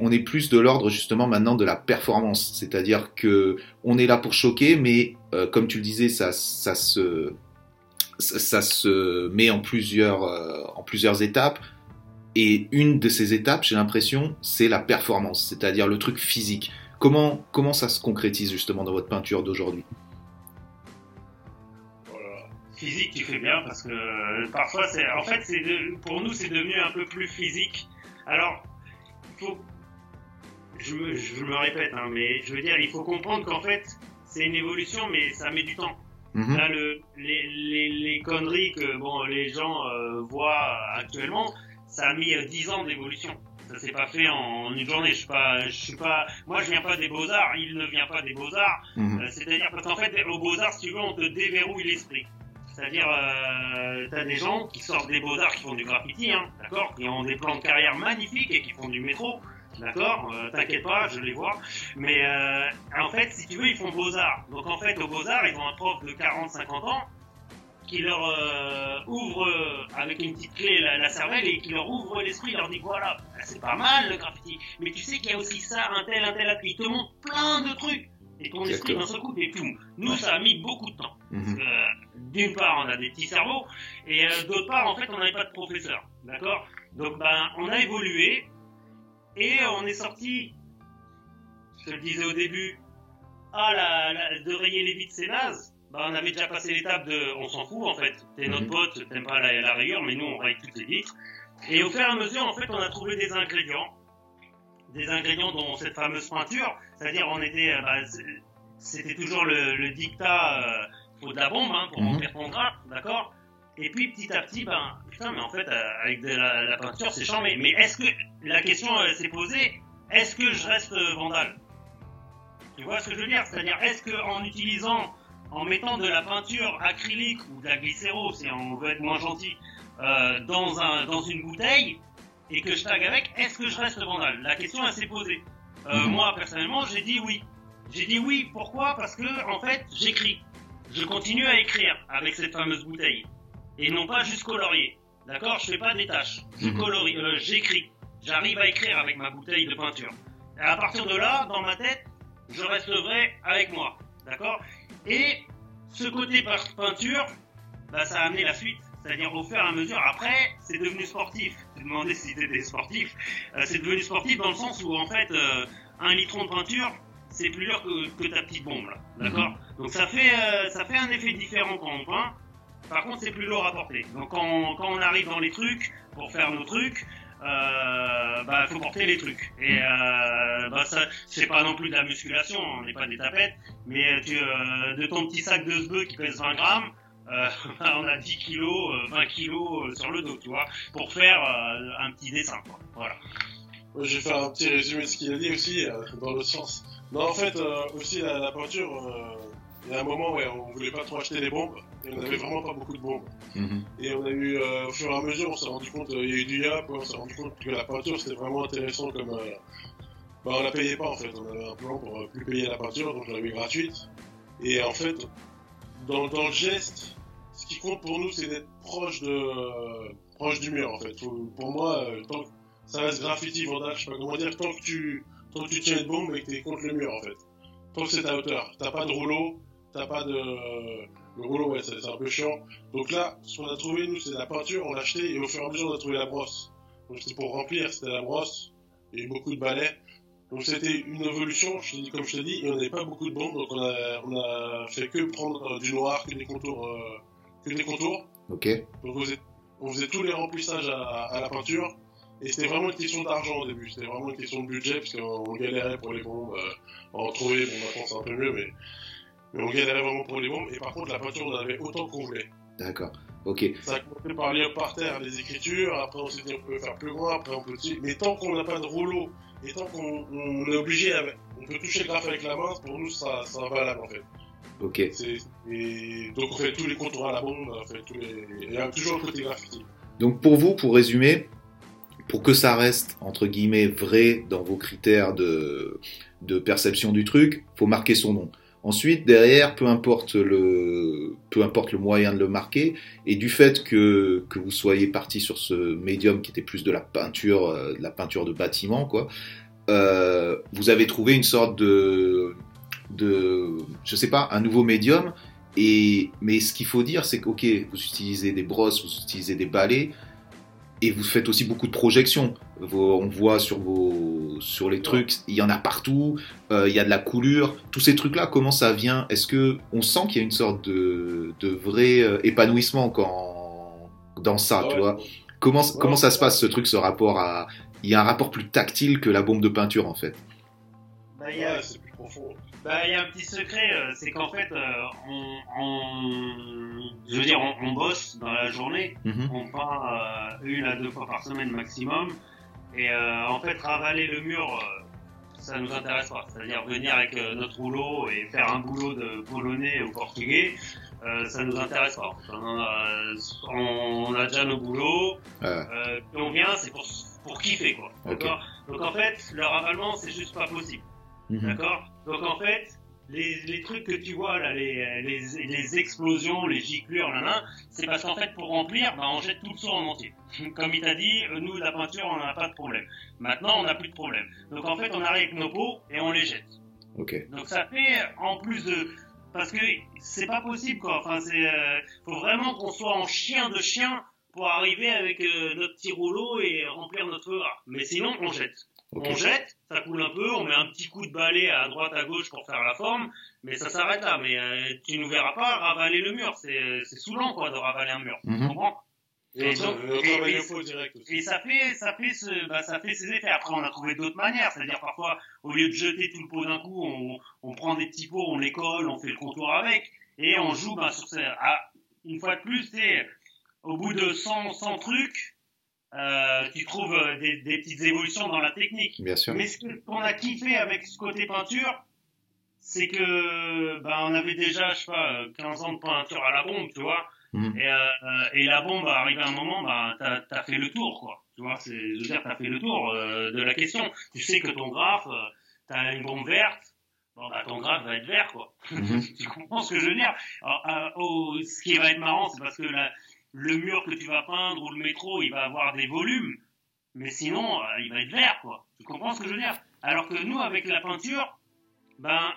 on est plus de l'ordre justement maintenant de la performance, c'est-à-dire que on est là pour choquer, mais euh, comme tu le disais, ça, se met en plusieurs étapes. Et une de ces étapes, j'ai l'impression, c'est la performance, c'est-à-dire le truc physique. Comment, comment ça se concrétise justement dans votre peinture d'aujourd'hui? Voilà. physique tu fais bien parce que euh, parfois c'est en fait c'est de- pour nous c'est devenu un peu plus physique alors il faut je me, je me répète hein, mais je veux dire il faut comprendre qu'en fait c'est une évolution mais ça met du temps Mhm. là le les, les, les conneries que bon les gens euh, voient actuellement ça a mis euh, 10 ans d'évolution ça s'est pas fait en, une journée je suis pas je suis pas moi je viens pas des beaux arts il ne vient pas des beaux arts Mhm. euh, C'est-à-dire parce qu'en fait, aux Beaux-Arts, si tu veux, on te déverrouille l'esprit. C'est-à-dire, euh, t'as des gens qui sortent des Beaux-Arts qui font du graffiti, hein, d'accord Qui ont des plans de carrière magnifiques et qui font du métro, d'accord Euh, T'inquiète pas, je les vois. Mais euh, en fait, si tu veux, ils font Beaux-Arts. Donc en fait, aux Beaux-Arts, ils ont un prof de 40-50 ans qui leur euh, ouvre euh, avec une petite clé la, la cervelle et qui leur ouvre l'esprit, leur dit voilà, c'est pas mal le graffiti, mais tu sais qu'il y a aussi ça, un tel, un tel, un tel. Il te montre plein de trucs. Et ton esprit d'un seul coup, et tout. Nous, ça a mis beaucoup de temps. Mhm. euh, D'une part, on a des petits cerveaux, et euh, d'autre part, en fait, on n'avait pas de professeur. D'accord? Donc, ben, on a évolué, et on est sorti, je te le disais au début, ah, la, la- de rayer les vitres, c'est naze. Bah, on avait déjà passé l'étape de, on s'en fout, en fait. T'es notre pote, t'aimes pas la, la rayure, mais nous, on raye toutes les vitres. Et au fur et à mesure, en fait, on a trouvé des ingrédients. Des ingrédients dont cette fameuse peinture. C'est-à-dire, on était, euh, bah, c'était toujours le, le dictat, euh, faut de la bombe, hein, pour remplir ton grain, d'accord? Et puis, petit à petit, ben, putain, mais en fait, euh, avec de la, la peinture, c'est charmé. Mais est-ce que, la question euh, s'est posée, est-ce que je reste vandale? Tu vois ce que je veux dire? C'est-à-dire, est-ce que en utilisant, en mettant de la peinture acrylique ou de la glycéro, si on veut être moins gentil, euh, dans un dans une bouteille et que je tag avec, est-ce que je reste vandale? La question elle s'est posée. Euh, Mhm. Moi personnellement, j'ai dit oui. J'ai dit oui. Pourquoi? Parce que en fait, j'écris. Je continue à écrire avec cette fameuse bouteille et non pas juste colorier. D'accord? Je fais pas des tâches. Je Mhm. colorie, euh, j'écris. J'arrive à écrire avec ma bouteille de peinture. Et à partir de là, dans ma tête, je reste vrai avec moi. D'accord? Et ce côté peinture, bah, ça a amené la suite. C'est-à-dire au fur et à mesure, après, c'est devenu sportif. Tu te demandais si c'était sportif. Euh, c'est devenu sportif dans le sens où, en fait, euh, un litron de peinture, c'est plus dur que, que ta petite bombe, là. D'accord? Donc ça fait, euh, ça fait un effet différent quand on peint. Par contre, c'est plus lourd à porter. Donc quand on, quand on arrive dans les trucs, pour faire nos trucs, euh, bah faut porter les trucs. Et euh, bah ça, c'est pas non plus de la musculation, on n'est pas des tapettes, mais tu, euh, de ton petit sac de sbeu qui pèse 20 grammes, euh, on a 10 kilos, euh, 20 kilos euh, sur le dos, tu vois, pour faire euh, un petit dessin, quoi. Voilà. Je vais faire un petit résumé de ce qu'il a dit aussi, euh, dans l'autre sens. Non, en fait, euh, aussi, la, la peinture, euh, il y a un moment où on voulait pas trop acheter les bombes, et on avait vraiment pas beaucoup de bombes. Mhm. Et on a eu, euh, au fur et à mesure, on s'est rendu compte, euh, il y a eu du yap, on s'est rendu compte que la peinture, c'était vraiment intéressant comme... euh, bah, on la payait pas, en fait. On avait un plan pour plus payer la peinture, donc on l'avait gratuite. Et en fait, dans, dans le geste, ce qui compte pour nous, c'est d'être proche de proche du mur, en fait. Faut- pour moi, euh, tant que ça reste graffiti, vandal, je sais pas comment dire, tant que tu, tant que tu tiens une bombe et que t'es contre le mur, en fait. Tant que c'est à hauteur. T'as pas de rouleau, t'as pas de... Le rouleau, ouais, c'est un peu chiant. Donc là, ce qu'on a trouvé, nous, c'est de la peinture, on l'a acheté, et au fur et à mesure, on a trouvé la brosse. Donc c'était pour remplir, c'était la brosse, eu beaucoup de balais. Donc c'était une évolution, je te dis, comme je te dis, et on n'avait pas beaucoup de bombes, donc on a, on a fait que prendre euh, du noir, que des contours, euh, que des contours. Ok. Donc on faisait, on faisait tous les remplissages à, à la peinture, et c'était vraiment une question d'argent au début, c'était vraiment une question de budget, parce qu'on on galérait pour les bombes, euh, en trouver, bon maintenant c'est un peu mieux, mais, mais on galérait vraiment pour les bombes, et par contre la peinture on en avait autant qu'on voulait. D'accord. Ok. Ça a commencé par lire par terre les écritures, après on s'est dit on peut faire plus grand, après on peut aussi. Mais tant qu'on n'a pas de rouleau, et tant qu'on on est obligé, on peut toucher le graphe avec la main, pour nous ça, ça valable en fait. Ok. Et donc on fait tous les contours à la bombe, on fait tous les. Il y a toujours le côté graffiti. Donc pour vous, pour résumer, pour que ça reste entre guillemets vrai dans vos critères de, de perception du truc, faut marquer son nom. Ensuite, derrière, peu importe le, peu importe le moyen de le marquer, et du fait que, que vous soyez parti sur ce médium qui était plus de la peinture, euh, de la peinture de bâtiment, quoi, euh, vous avez trouvé une sorte de, de, je sais pas, un nouveau médium. Et mais ce qu'il faut dire, c'est que vous utilisez des brosses, vous utilisez des balais, et vous faites aussi beaucoup de projections. Vos- on voit sur vos, sur les trucs, il y en a partout. euh, il y a de la coulure. Tous ces trucs-là, comment ça vient? Est-ce que on sent qu'il y a une sorte de, de vrai euh, épanouissement quand dans ça, tu vois? Comment Ouais. comment ça se passe ce truc, ce rapport à Il y a un rapport plus tactile que la bombe de peinture en fait? Bah, il y a- Ouais, c'est plus profond. Bah, il y a un petit secret, euh, c'est qu'en fait, euh, on, on- je veux dire, on, on bosse dans la journée, Mhm. on peint euh, une à deux fois par semaine maximum, et euh, en fait, ravaler le mur, euh, ça nous intéresse pas. C'est-à-dire venir avec euh, notre rouleau et faire un boulot de polonais ou portugais, euh, ça nous intéresse pas. On, a, on a déjà nos boulots, euh, puis on vient, c'est pour, pour kiffer, quoi. D'accord? Donc en fait, le ravalement, c'est juste pas possible. Mhm. D'accord? Donc en fait, les, les trucs que tu vois là, les, les, les explosions, les giclures, là, là, c'est parce qu'en fait, pour remplir, bah, on jette tout le seau en entier. Comme il t'a dit, euh, nous, la peinture, on n'a pas de problème. Maintenant, on n'a plus de problème. Donc en fait, on arrive avec nos pots et on les jette. Ok. Donc ça fait, en plus de... Parce que c'est pas possible, quoi. Enfin, c'est... euh, faut vraiment qu'on soit en chien de chien pour arriver avec euh, notre petit rouleau et remplir notre feu. Mais sinon, on jette. On jette, ça coule un peu, on met un petit coup de balai à droite à gauche pour faire la forme, mais ça s'arrête là. Mais euh, tu nous verras pas ravaler le mur, c'est saoulant quoi de ravaler un mur. Mhm. Tu comprends? Et, donc- ça fait, ça fait ce, bah, ça fait ses effets. Après, on a trouvé d'autres manières. C'est-à-dire, parfois, au lieu de jeter tout le pot d'un coup, on, on prend des petits pots, on les colle, on fait le contour avec, et on joue, bah, sur ah, une fois de plus, c'est, au bout de 100, 100 trucs, euh, tu trouves euh, des, des petites évolutions dans la technique. Bien sûr. Mais ce qu'on a kiffé avec ce côté peinture, c'est que bah, on avait déjà, je sais pas, euh, 15 ans de peinture à la bombe, tu vois. Mhm. Et, euh, euh, et la bombe, arrivé à un moment, bah, t'as as fait le tour, quoi. Tu vois, c'est, je veux dire, t'as fait le tour euh, de la question. Tu sais que ton graphe, euh, t'as une bombe verte, bon, bah, ton graphe va être vert, quoi. Mhm. tu comprends ce que je veux dire? Alors, euh, au- Ce qui va être marrant, c'est parce que la- le mur que tu vas peindre ou le métro, il va avoir des volumes, mais sinon, euh, il va être vert, quoi. Tu comprends ce que je veux dire? Alors que nous, avec la peinture, ben,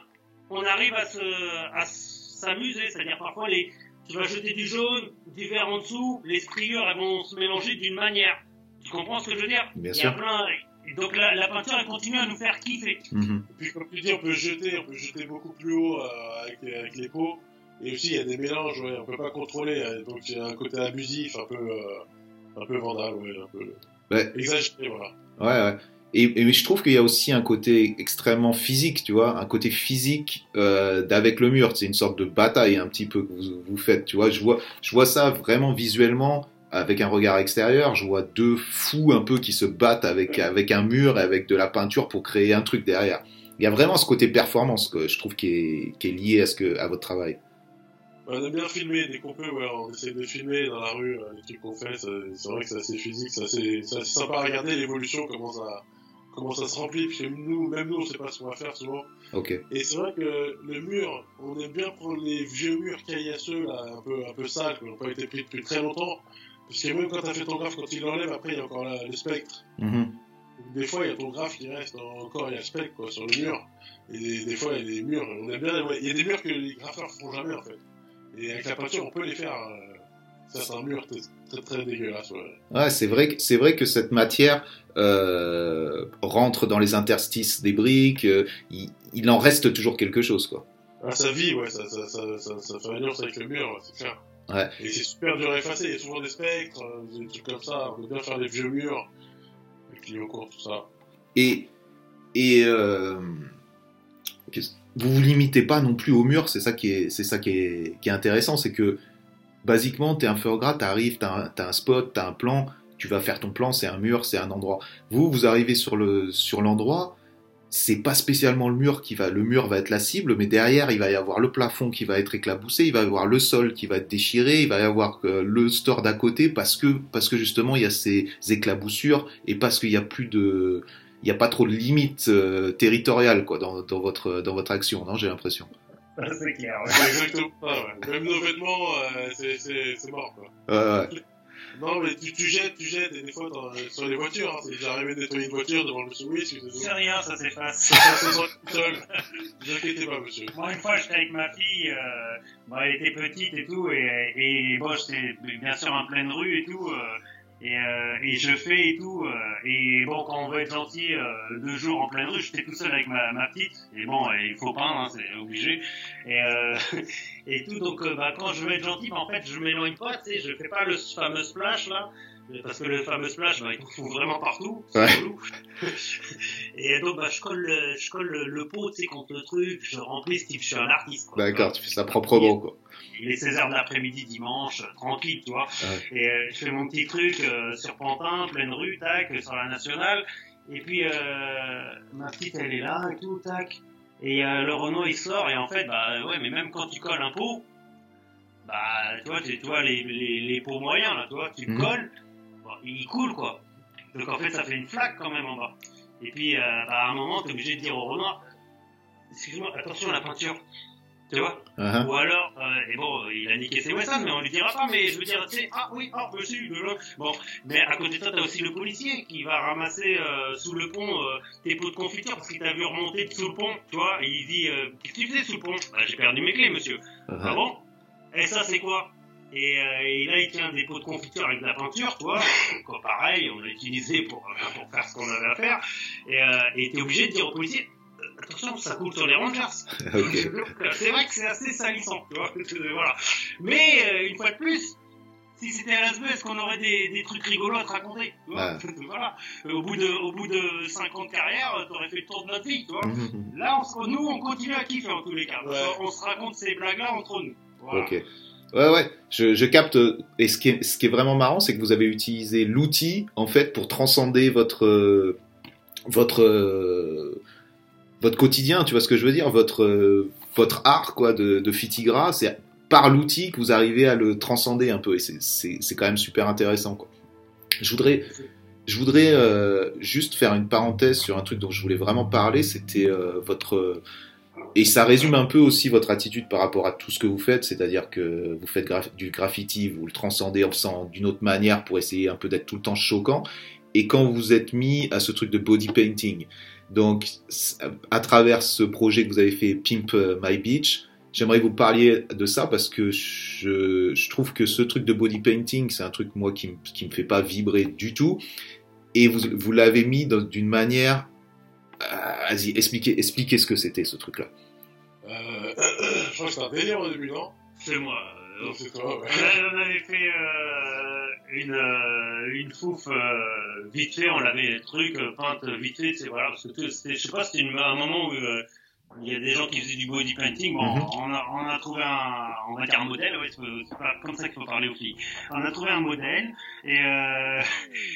on arrive à se, à s'amuser, c'est-à-dire parfois les, tu vas jeter du jaune, du vert en dessous, les striures, elles vont se mélanger d'une manière. Tu comprends ce que je veux dire? Bien Il y a sûr. plein, donc la, la peinture, elle continue à nous faire kiffer. Mhm. Et puis comme tu dis, on peut jeter, on peut jeter beaucoup plus haut euh, avec, les, avec les pots. Et aussi, il y a des mélanges, ouais, on peut pas contrôler. hein, donc il y a un côté abusif, un peu, euh, un peu vandal, ouais, un peu Ouais. exagéré, voilà. Ouais, ouais. Et, et mais je trouve qu'il y a aussi un côté extrêmement physique, tu vois, un côté physique euh, d'avec le mur. C'est une sorte de bataille un petit peu que vous, vous faites, tu vois. Je vois, je vois ça vraiment visuellement avec un regard extérieur. Je vois deux fous un peu qui se battent avec avec un mur et avec de la peinture pour créer un truc derrière. Il y a vraiment ce côté performance que je trouve qui est, qui est lié à ce que à votre travail. On aime bien filmer dès qu'on peut, ouais, on essaie de filmer dans la rue euh, les trucs qu'on fait. C'est vrai que c'est assez physique, c'est assez, sympa à regarder l'évolution, comment ça, comment ça se remplit. Parce que nous, même nous, on sait pas ce qu'on va faire souvent. Et c'est vrai que le mur, on aime bien prendre les vieux murs caillasseux, là, un peu, un peu sales, qui n'ont pas été pris depuis très longtemps. Parce que même quand t'as fait ton graphe, quand il l'enlève, après, il y a encore la- le spectre. Mhm. Donc, Des fois, il y a ton graphe qui reste encore, il y a le spectre, quoi, sur le mur. Et des, des fois, il y a des murs, on aime bien, il y a des murs que les graffeurs font jamais, en fait. Et avec la peinture, on peut les faire. euh, ça, c'est un mur très, très, dégueulasse, ouais. Ouais, c'est vrai, c'est vrai que cette matière euh, rentre dans les interstices des briques. euh, il, il en reste toujours quelque chose, quoi. Ah, ça vit, ouais, ça, ça, ça, ça, fait alliance avec le mur, ouais, c'est clair. Ouais. Et c'est super dur à effacer, il y a souvent des spectres, des trucs comme ça, on peut bien faire des vieux murs, les clients courts, tout ça. Et et euh, qu'est-ce- vous vous limitez pas non plus au mur. C'est ça qui est, c'est ça qui est, intéressant, c'est que basiquement, t'es un feu gras, t'arrives, t'as un, un spot, t'as un plan, tu vas faire ton plan, c'est un mur, c'est un endroit. Vous, vous arrivez sur le sur l'endroit, c'est pas spécialement le mur qui va, le mur va être la cible, mais derrière, il va y avoir le plafond qui va être éclaboussé, il va y avoir le sol qui va être déchiré, il va y avoir euh, le store d'à côté parce que parce que justement il y a ces éclaboussures et parce qu'il y a plus de il n'y a pas trop de limites euh, territoriales quoi dans, dans votre dans votre action, non J'ai l'impression. c'est clair, exactement ouais. Même nos vêtements, euh, c'est- c'est c'est mort, quoi. Euh, ouais. Non, mais tu, tu jettes, tu jettes, et des fois, dans, sur les voitures, hein, c'est déjà arrivé de nettoyer une voiture devant le soumis, C'est rien, ça s'efface. ça se sent tout seul. Ne vous inquiétez pas, monsieur. Moi, une fois, j'étais avec ma fille, euh, bon, elle était petite et tout, et, et bon, j'étais bien sûr en pleine rue et tout, euh, et, euh, et je fais et tout, euh, et bon, quand on veut être gentil, euh, deux jours en pleine rue, j'étais tout seul avec ma, ma petite, et bon, il faut peindre, hein, c'est obligé, et, euh, et tout, donc euh, bah, quand je veux être gentil, bah, en fait, je m'éloigne pas, tu sais, je fais pas le fameux splash là, parce que le fameux splash, bah, il faut vraiment partout, c'est Ouais. Et donc, bah, je colle, le, je colle le, le pot, tu sais, contre le truc, je remplis, type, je suis un artiste, quoi. D'accord, tu fais ça proprement quoi. Il est 16h de l'après-midi, dimanche, tranquille, tu vois. Ouais. Et euh, je fais mon petit truc euh, sur Pantin, pleine rue, tac, sur la nationale. Et puis, euh, ma petite, elle est là et tout, tac. Et le Renault, il sort, et en fait, bah, ouais, mais même quand tu colles un pot, bah, tu vois, tu tu vois les, les, les pots moyens, là, tu vois, tu Mhm. colles, bon, il coule, quoi. Donc, en fait, ça fait une flaque quand même en bas. Et puis, bah, à un moment, t'es obligé de dire au Renoir, excuse-moi, attention à la peinture. Tu vois Uh-huh. ou alors, euh, et bon, il a niqué ses Wesson, mais on lui dira pas, mais je veux dire, tu sais, ah oui, ah, monsieur, le- bon, mais à côté de ça, t'as aussi le policier qui va ramasser euh, sous le pont euh, tes pots de confiture parce qu'il t'a vu remonter sous le pont, tu vois, et il dit, euh, qu'est-ce que tu faisais sous le pont? Bah, j'ai perdu mes clés, monsieur. Ah Uh-huh. bon Et ça, c'est quoi Et, euh, et là, il tient des pots de confiture avec de la peinture, tu vois. Quoi, pareil, on l'a utilisé pour, pour faire ce qu'on avait à faire. Et euh, et t'es obligé de dire au policier, attention, ça coule sur les rangers. Ok. c'est vrai que c'est assez salissant, tu vois. voilà. Mais euh, une fois de plus, si c'était à l'ASB, est-ce qu'on aurait des, des trucs rigolos à te raconter tu vois Voilà. Euh, Au bout de, au bout de 5 ans de carrière, euh, t'aurais fait le tour de notre vie, tu vois. Là, on se- nous, on continue à kiffer en tous les cas. Ouais. On se raconte ces blagues-là entre nous. Voilà. Ok. Ouais, ouais, je, je capte. Et ce qui est, ce qui est vraiment marrant, c'est que vous avez utilisé l'outil, en fait, pour transcender votre, euh, votre, euh, votre quotidien, tu vois ce que je veux dire Votre, euh, votre art, quoi, de, de Fitigra, c'est par l'outil que vous arrivez à le transcender un peu. Et c'est- quand même super intéressant, quoi. Je voudrais, je voudrais euh, juste faire une parenthèse sur un truc dont je voulais vraiment parler, c'était euh, votre et ça résume un peu aussi votre attitude par rapport à tout ce que vous faites, c'est-à-dire que vous faites du graffiti, vous le transcendez en faisant d'une autre manière pour essayer un peu d'être tout le temps choquant. Et quand vous êtes mis à ce truc de body painting, donc à travers ce projet que vous avez fait Pimp My Beach, j'aimerais que vous parliez de ça parce que je, je trouve que ce truc de body painting, c'est un truc moi qui, qui me fait pas vibrer du tout. Et vous, vous l'avez mis dans- d'une manière euh, Vas-y, expliquez, expliquez ce que c'était ce truc-là. Euh, je crois que c'était un délire au début, non? C'est moi. Euh, Non, c'est toi, ouais. On avait fait euh, une, euh, une fouf euh, vite fait, on l'avait le truc euh, peinte vite fait, c'est voilà, parce que c'était, je sais pas, c'était un moment où euh, il y a des gens qui faisaient du body painting, bon, Mhm. on, a, on a trouvé un, on va dire un modèle, ouais, c'est c'est pas comme ça qu'il faut parler aux filles. On a trouvé un modèle et, euh,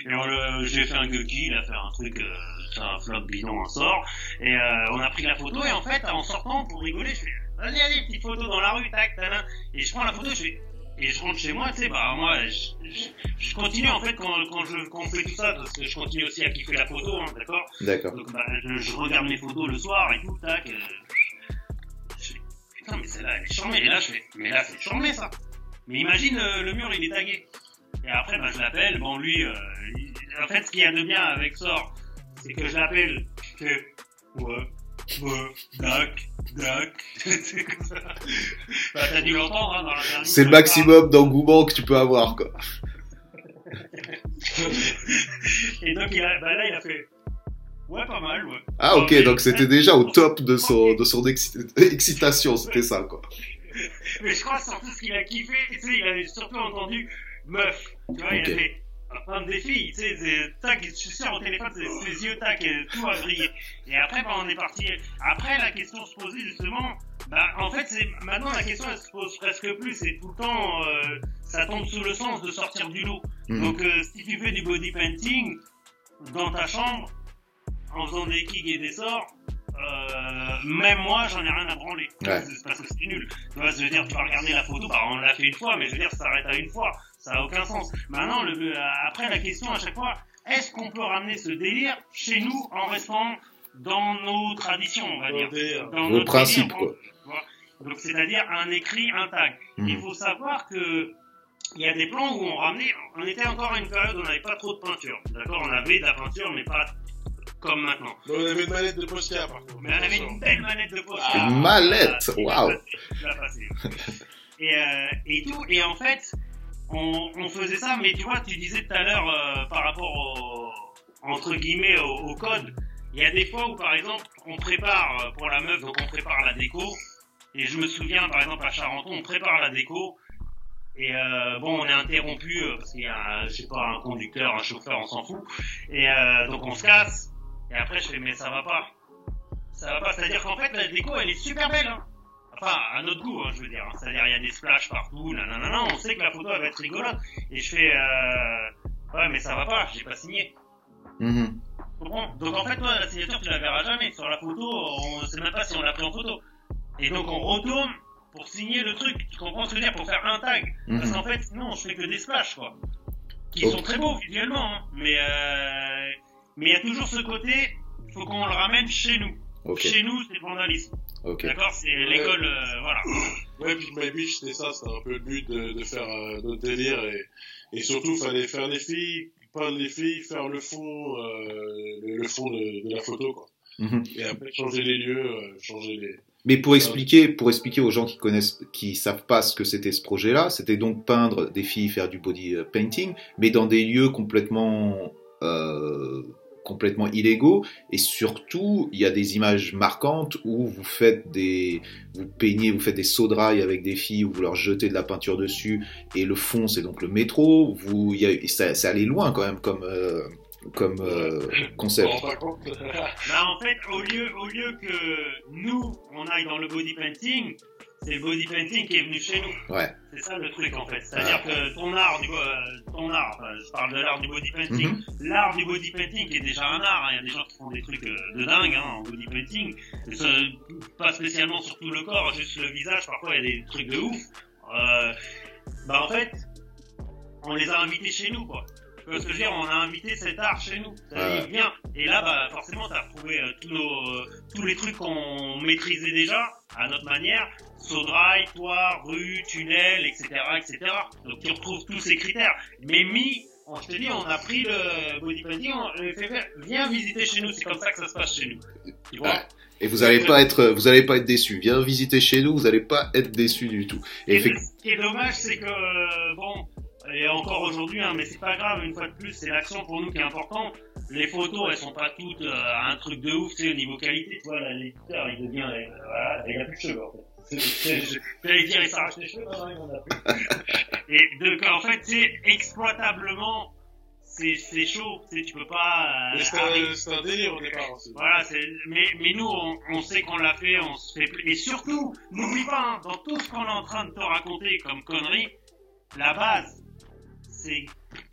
et on le, j'ai fait un gucky, il a fait un truc, euh, c'est un flop bidon, un sort, et euh, on a pris la photo et en fait, en sortant pour rigoler, je fais, vas-y, vas-y, petite photo dans la rue, tac, tac, tac. Et je prends la photo, je fais, et je rentre chez moi, tu sais, bah moi, je, je, je continue en fait quand, quand je quand on fait tout ça, parce que je continue aussi à kiffer la photo, hein, d'accord? D'accord. Donc bah, je, je regarde mes photos le soir et tout, tac. Euh, je putain, mais celle-là, elle est charmée. Et là, je fais, mais là, c'est charmé ça. Mais imagine, euh, le mur, il est tagué. Et après, bah, je l'appelle, bon, lui, euh, il- en fait, ce qu'il y a de bien avec Sor, c'est que je l'appelle, que, ouais, comme ça. Bah, t'as dû l'entendre, hein, dans l'interview. C'est le maximum d'engouement que tu peux avoir, quoi. Et donc, il a, bah là, il a fait, ouais, pas mal, ouais. Ah, ok, donc c'était déjà au top de son, de son exci- excitation, c'était ça, quoi. Mais je crois surtout ce qu'il a kiffé, tu sais, il avait surtout entendu meuf. Tu vois, Ok. il a fait des filles, tu sais, tac, je suis sûr au téléphone, ses, ses yeux, tac, et tout a brillé. Et après, bah, on est parti. Après, la question se posait justement, bah, en fait, c'est, maintenant, la question, elle se pose presque plus, c'est tout le temps, euh, ça tombe sous le sens de sortir du lot. Mhm. Donc, euh, si tu fais du body painting dans ta chambre, en faisant des kicks et des sorts, euh, même moi, j'en ai rien à branler. Ouais. C'est parce que c'est nul. Tu vois, je veux dire, tu vas regarder la photo, bah, on l'a fait une fois, mais je veux dire, ça s'arrête à une fois. Ça a aucun sens. Maintenant, le, euh, après, la question à chaque fois, est-ce qu'on peut ramener ce délire chez nous en restant dans nos traditions, on va dire? Dans Vos notre principes, délire, quoi. Donc, c'est-à-dire un écrit, un tag. Il faut savoir que il y a des plans où on ramenait, on était encore à une période où on n'avait pas trop de peinture. D'accord On avait de la peinture, mais pas comme maintenant. Mais on avait une manette de Posca, par contre. Mais on avait une belle manette de poste. Ah, Une mallette, waouh. Et, euh, et tout, et en fait, on, faisait ça, mais tu vois, tu disais tout à l'heure euh, par rapport au, entre guillemets au, code, il y a des fois où par exemple on prépare euh, pour la meuf, donc on prépare la déco, et je me souviens par exemple à Charenton, on prépare la déco, et euh, bon, on est interrompu parce qu'il y a, un, je sais pas, un conducteur, un chauffeur, on s'en fout, et euh, donc on se casse, et après je fais mais ça va pas, ça va pas, c'est-à-dire qu'en fait la déco elle est super belle, hein. Enfin, à notre goût, hein, je veux dire. hein. C'est-à-dire, il y a des splashes partout, nanana, on sait que la photo elle va être rigolote. Et je fais, euh, ouais, mais ça va pas, j'ai pas signé. Mhm. Comprends? Donc en fait, toi, la signature, tu la verras jamais. Sur la photo, on sait même pas si on l'a pris en photo. Et donc on retourne pour signer le truc. Tu comprends ce que je veux dire? Pour faire un tag. Parce Mhm. qu'en fait, sinon, je fais que des splashes, quoi. Qui sont très beaux visuellement, hein. Mais euh, mais il y a toujours ce côté, faut qu'on le ramène chez nous. Chez nous, c'est le vandalisme. D'accord C'est l'école, euh, voilà. Ouais, puis My Beach, c'était ça, c'était un peu le but de, de faire euh, notre délire et, et surtout, fallait faire les filles, peindre les filles, faire le fond, euh, le, le fond de, de la photo, quoi. Mhm. Et après, changer les lieux, euh, changer les, Mais pour expliquer, pour expliquer aux gens qui connaissent, qui savent pas ce que c'était ce projet-là, c'était donc peindre des filles, faire du body euh, painting, mais dans des lieux complètement euh, complètement illégaux et surtout il y a des images marquantes où vous faites des vous peignez vous faites des seaux de avec des filles où vous leur jetez de la peinture dessus et le fond c'est donc le métro vous il y ça, allait loin quand même comme euh, comme euh, concept. Bah, en fait, au lieu, au lieu que nous, on aille dans le body painting, c'est le body painting qui est venu chez nous. Ouais. C'est ça le truc en fait. C'est-à-dire que ton art, du, euh, ton art, enfin, je parle de l'art du body painting, Mhm. l'art du body painting qui est déjà un art. hein. Il y a des gens qui font des trucs euh, de dingue hein, en body painting. Ce- pas spécialement sur tout le corps, juste le visage. Parfois il y a des trucs de ouf. Euh, bah en fait, on les a invités chez nous quoi. Tu vois ce que je veux dire? On a invité cet art chez nous. Ça viens. Et là, bah, forcément, t'as retrouvé euh, tous, nos, euh, tous les trucs qu'on maîtrisait déjà, à notre manière. Saudrail, toit, rue, tunnel, etc., etc. Donc tu retrouves tous ces critères. Mais mis, on, je te dis, on a pris le body painting, on fait faire, viens visiter chez nous, c'est comme ça que ça se passe chez nous. Tu vois Ouais. Et vous allez pas être, vous allez pas être déçus. Viens visiter chez nous, vous allez pas être déçus du tout. Et ce qui est dommage, c'est que, euh, bon, et encore aujourd'hui, hein, mais c'est pas grave, une fois de plus, c'est l'action pour nous qui est important. Les photos, elles sont pas toutes euh, un truc de ouf, tu sais, au niveau qualité, tu vois, l'éditeur, il devient, euh, voilà, il a plus de cheveux, en fait. J'allais dire, il s'arrache les cheveux, non, il en a plus. Et donc, en fait, c'est exploitablement, c'est c'est chaud, tu peux pas... euh, Mais c'est arriver- un, c'est un délire au départ aussi. voilà, c'est, mais, mais nous, on, on sait qu'on l'a fait, on se fait. Et surtout, n'oublie pas, hein, dans tout ce qu'on est en train de te raconter comme connerie, la base, c'est,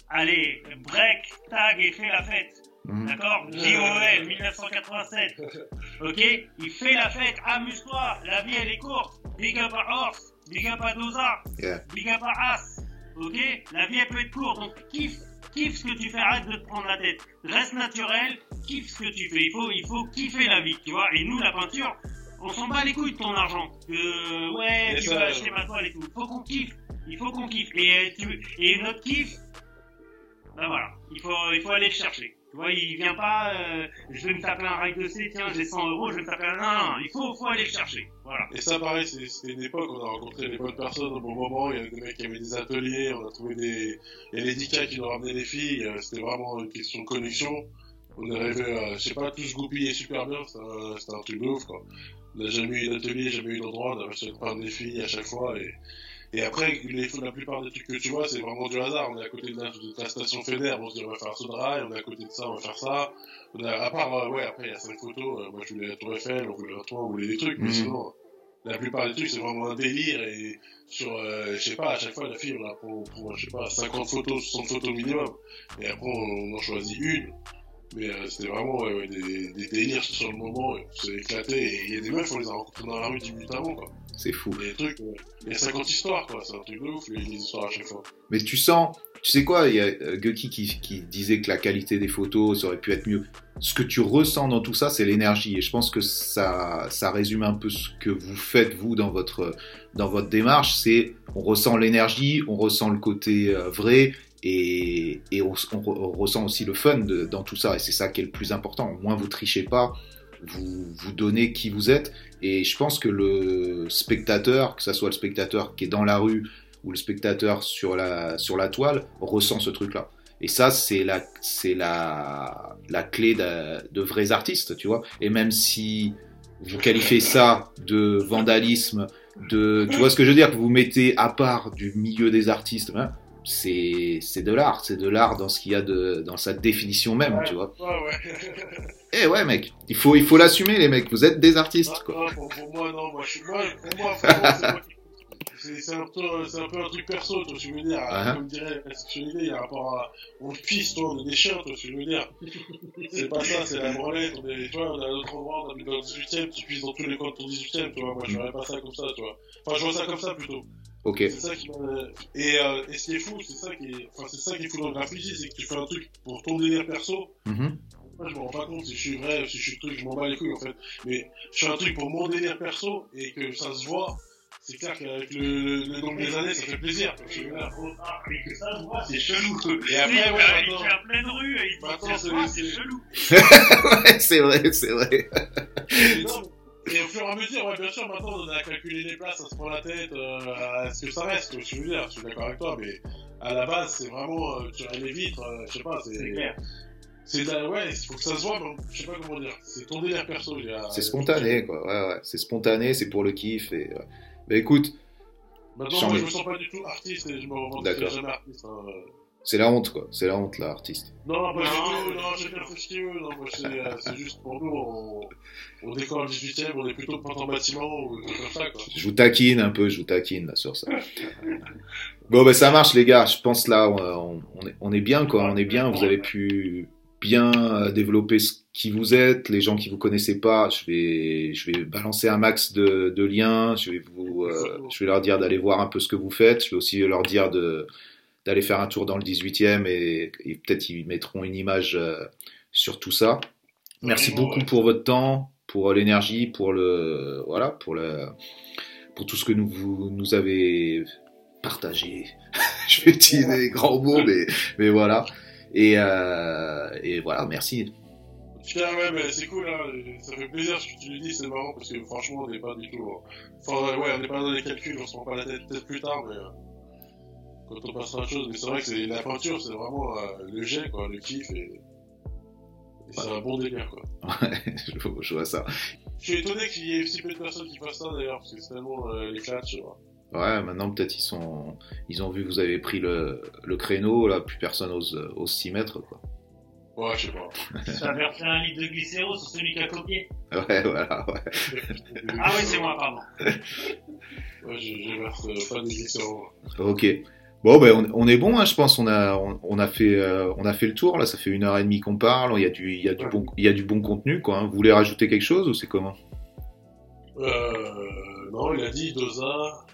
allez, break, tag et fais la fête. Mhm. D'accord JOL 1987. Ok Il fait la fête, amuse-toi, la vie elle est courte. Big up à Horse, big up à Doza, Yeah. big up à As. Ok La vie elle peut être courte, donc kiffe, kiffe ce que tu fais, arrête de te prendre la tête. Reste naturel, kiffe ce que tu fais. Il faut, il faut kiffer la vie, tu vois. Et nous, la peinture, on s'en bat les couilles de ton argent. Que, ouais, Et tu ça, vas euh, acheter ma toile et tout. Il faut qu'on kiffe. Il faut qu'on kiffe. Et, euh, tu, et notre kiff, ben voilà, il faut, il faut aller le chercher. Tu vois, il vient pas, euh, je vais me taper un rail de C, tiens, j'ai 100 euros, je vais me taper un... Non, il faut, faut aller le chercher. Voilà. Et ça, pareil, c'était une époque, on a rencontré les bonnes personnes au bon moment, il y avait des mecs qui avaient des ateliers, on a trouvé des... Il y a les DICA qui nous ramenaient les filles, euh, c'était vraiment une question de connexion. On arrivé à, je sais pas, tous goupiller super bien, c'était un, truc de ouf, quoi. On n'a jamais eu d'atelier, jamais eu d'endroit, on a réussi des filles à chaque fois, et... Et après, les, la plupart des trucs que tu vois, c'est vraiment du hasard. On est à côté de la, de la station Fener, on se dit on va faire ce drive, on est à côté de ça, on va faire ça. On a, à part, euh, ouais, après il y a cinq photos, euh, moi je voulais la Tour Eiffel, on voulait un toit, on voulait des trucs, mais Mhm. sinon, la plupart des trucs c'est vraiment un délire et sur, euh, je sais pas, à chaque fois la fille on la on prend, je sais pas, 50 photos, 60 photos minimum. Et après on, en choisit une. Mais euh, c'était vraiment ouais, ouais, des, des délires sur le moment, on s'est éclaté. Et il y a des meufs, on les a rencontrés dans la rue 10 minutes avant, quoi. C'est fou. Il y a des trucs, il y a 50 histoires, quoi. C'est un truc de ouf, les, les histoires à chaque fois. Mais tu sens, tu sais quoi, il y a euh, Gucky qui, qui disait que la qualité des photos ça aurait pu être mieux. Ce que tu ressens dans tout ça, c'est l'énergie. Et je pense que ça, ça résume un peu ce que vous faites, vous, dans votre, dans votre démarche. C'est, on ressent l'énergie, on ressent le côté euh, vrai, et, et on, on re- on ressent aussi le fun de- dans tout ça. Et c'est ça qui est le plus important. Au moins, vous trichez pas, vous, vous donnez qui vous êtes. Et je pense que le spectateur, que ce soit le spectateur qui est dans la rue, ou le spectateur sur la, sur la toile ressent ce truc-là. Et ça, c'est la, c'est la, la clé de, de vrais artistes, tu vois. Et même si vous qualifiez ça de vandalisme, de, tu vois ce que je veux dire, que vous mettez à part du milieu des artistes, hein, c'est, c'est de l'art, c'est de l'art dans ce qu'il y a de, dans sa définition même, Ouais. tu vois. Ouais, ouais. Eh ouais, mec, il faut, il faut l'assumer, les mecs, vous êtes des artistes, quoi. Non, pour, pour moi, non, moi, je suis, moi, pour moi, c'est un peu, un peu un truc perso, toi, tu veux dire, Uh-huh. comme dirait la sexualité, il y a rapport à, on pisse, toi, on est des chiens, toi, tu veux dire. C'est pas ça, c'est la branlette, on est, tu vois, on est à l'autre endroit, on est dans le 18ème, tu pisses dans tous les coins de ton 18ème, tu vois, moi, je verrais pas ça comme ça, tu vois. Enfin, je vois ça comme ça, plutôt. Ok. C'est ça qui et, euh, et ce qui est fou, c'est ça qui est, enfin, c'est ça qui est fou dans le graffiti, c'est que tu fais un truc pour ton délire perso, Mhm. moi, je me rends pas compte si je suis vrai, si je suis truc, je m'en bats les couilles en fait. Mais je fais un truc pour mon délire perso et que ça se voit. C'est clair qu'avec le, le, le nombre des années, ça fait plaisir. parce que, voilà. Ah, mais que ça, moi, c'est chelou. Et après, il, ouais, il fait à pleine rue et il dit, c'est chelou. Ouais, c'est vrai, c'est vrai. Et au fur et à mesure, ouais, bien sûr, maintenant on a calculé les places, ça se prend la tête euh, à ce que ça reste, que je veux dire, je suis d'accord avec toi, mais à la base, c'est vraiment, euh, tu as les vitres, euh, je sais pas, c'est. C'est clair. C'est de la- ouais, il faut que ça se voit, mais je sais pas comment dire. C'est ton délire perso, a- C'est spontané, quoi. Ouais, ouais. C'est spontané, c'est pour le kiff. Et, euh, bah, écoute, Maintenant, moi, je me sens pas du tout artiste et je me revendique jamais artiste. hein. C'est la honte, quoi. C'est la honte, là, artiste. Non, pas du Non. tout, non, j'ai bien fait ce qu'il veut, non, moi, c'est euh, c'est juste pour nous, on, on décore le 18 e on est plutôt pas en bâtiment ou comme ça, quoi. Je vous taquine un peu, je vous taquine, là, sur ça. Bon, bah, ça marche, les gars. Je pense, là, on, on est, on est bien, quoi. On est bien. Vous avez pu bien euh, développer ce qui vous êtes. Les gens qui vous connaissaient pas, je vais, je vais balancer un max de, de liens. Je vais vous, euh, je vais leur dire d'aller voir un peu ce que vous faites. Je vais aussi leur dire de, d'aller faire un tour dans le 18e et, et peut-être ils mettront une image euh, sur tout ça. Merci beaucoup pour votre temps, pour l'énergie, pour le voilà, pour le pour tout ce que nous vous nous avez partagé. Je vais utiliser des grands mots, mais mais voilà. Et euh, et voilà, merci. Ouais, mais c'est cool, hein, ça fait plaisir ce que tu dis, c'est marrant parce que franchement, on n'est pas du tout. Enfin, ouais, on n'est pas dans les calculs, on se prend pas la tête peut-être plus tard, mais. Euh, Quand on passera à autre chose, mais c'est vrai que c'est la peinture, c'est vraiment euh, le jet, quoi, le kiff, et, et c'est un bon délire, quoi. je, je vois ça. Je suis étonné qu'il y ait si peu de personnes qui fassent ça d'ailleurs, parce que c'est tellement euh, les flats, tu vois. Ouais, maintenant peut-être ils sont ils ont vu que vous avez pris le, le créneau, là plus personne ose ose s'y mettre quoi. Ouais, je sais pas. T'as versé un litre de glycéro sur celui qui a copié. Ouais, voilà, ouais. Ah oui, c'est moi, pardon. Ouais, j'ai j'ai versé euh, pas de glycéro. Ok. Bon, ben on, on est bon, hein, je pense. On a, on, on a fait, euh, on a fait le tour. Là, ça fait une heure et demie qu'on parle. Il y a du, il y a du bon, il y a du bon contenu, quoi. hein. Vous voulez rajouter quelque chose ou c'est comment? Euh. Non, il a dit Dosa.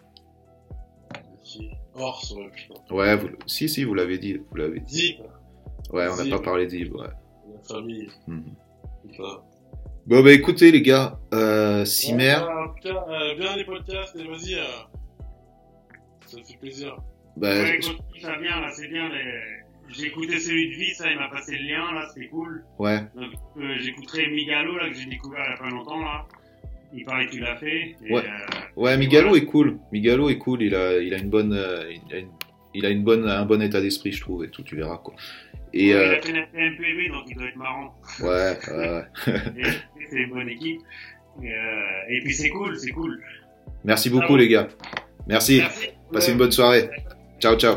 Ors, ouais, putain. Ouais, vous, si, si, vous l'avez dit, vous l'avez dit. Zip, Ouais, on n'a pas parlé d'Yves. Ouais. la famille. Mhm. Bon, bah écoutez les gars, euh, Cimer, Ouais, en tout cas, euh, bien les podcasts, et vas-y. euh, Ça fait plaisir. Bah, Ouais, écoute, ça vient, là, c'est bien. les- J'ai écouté celui de vie, ça, il m'a passé le lien, là, c'était cool. ouais, Donc, euh, j'écouterai Migalo, là, que j'ai découvert il y a pas longtemps, là. Il paraît que tu l'as fait. Et, Ouais. euh, ouais, Migalo est cool. Migalo est cool. Il a, il a une bonne, euh, il a, une, il a une bonne, un bon état d'esprit, je trouve, et tout. Tu verras quoi. Et ouais, euh, Il a fait la PMPV, donc il doit être marrant. ouais, ouais, c'est une bonne équipe. Et, euh, et puis c'est cool, c'est cool. Merci beaucoup les gars. Merci. Merci. Passez une bonne soirée. Ciao, ciao.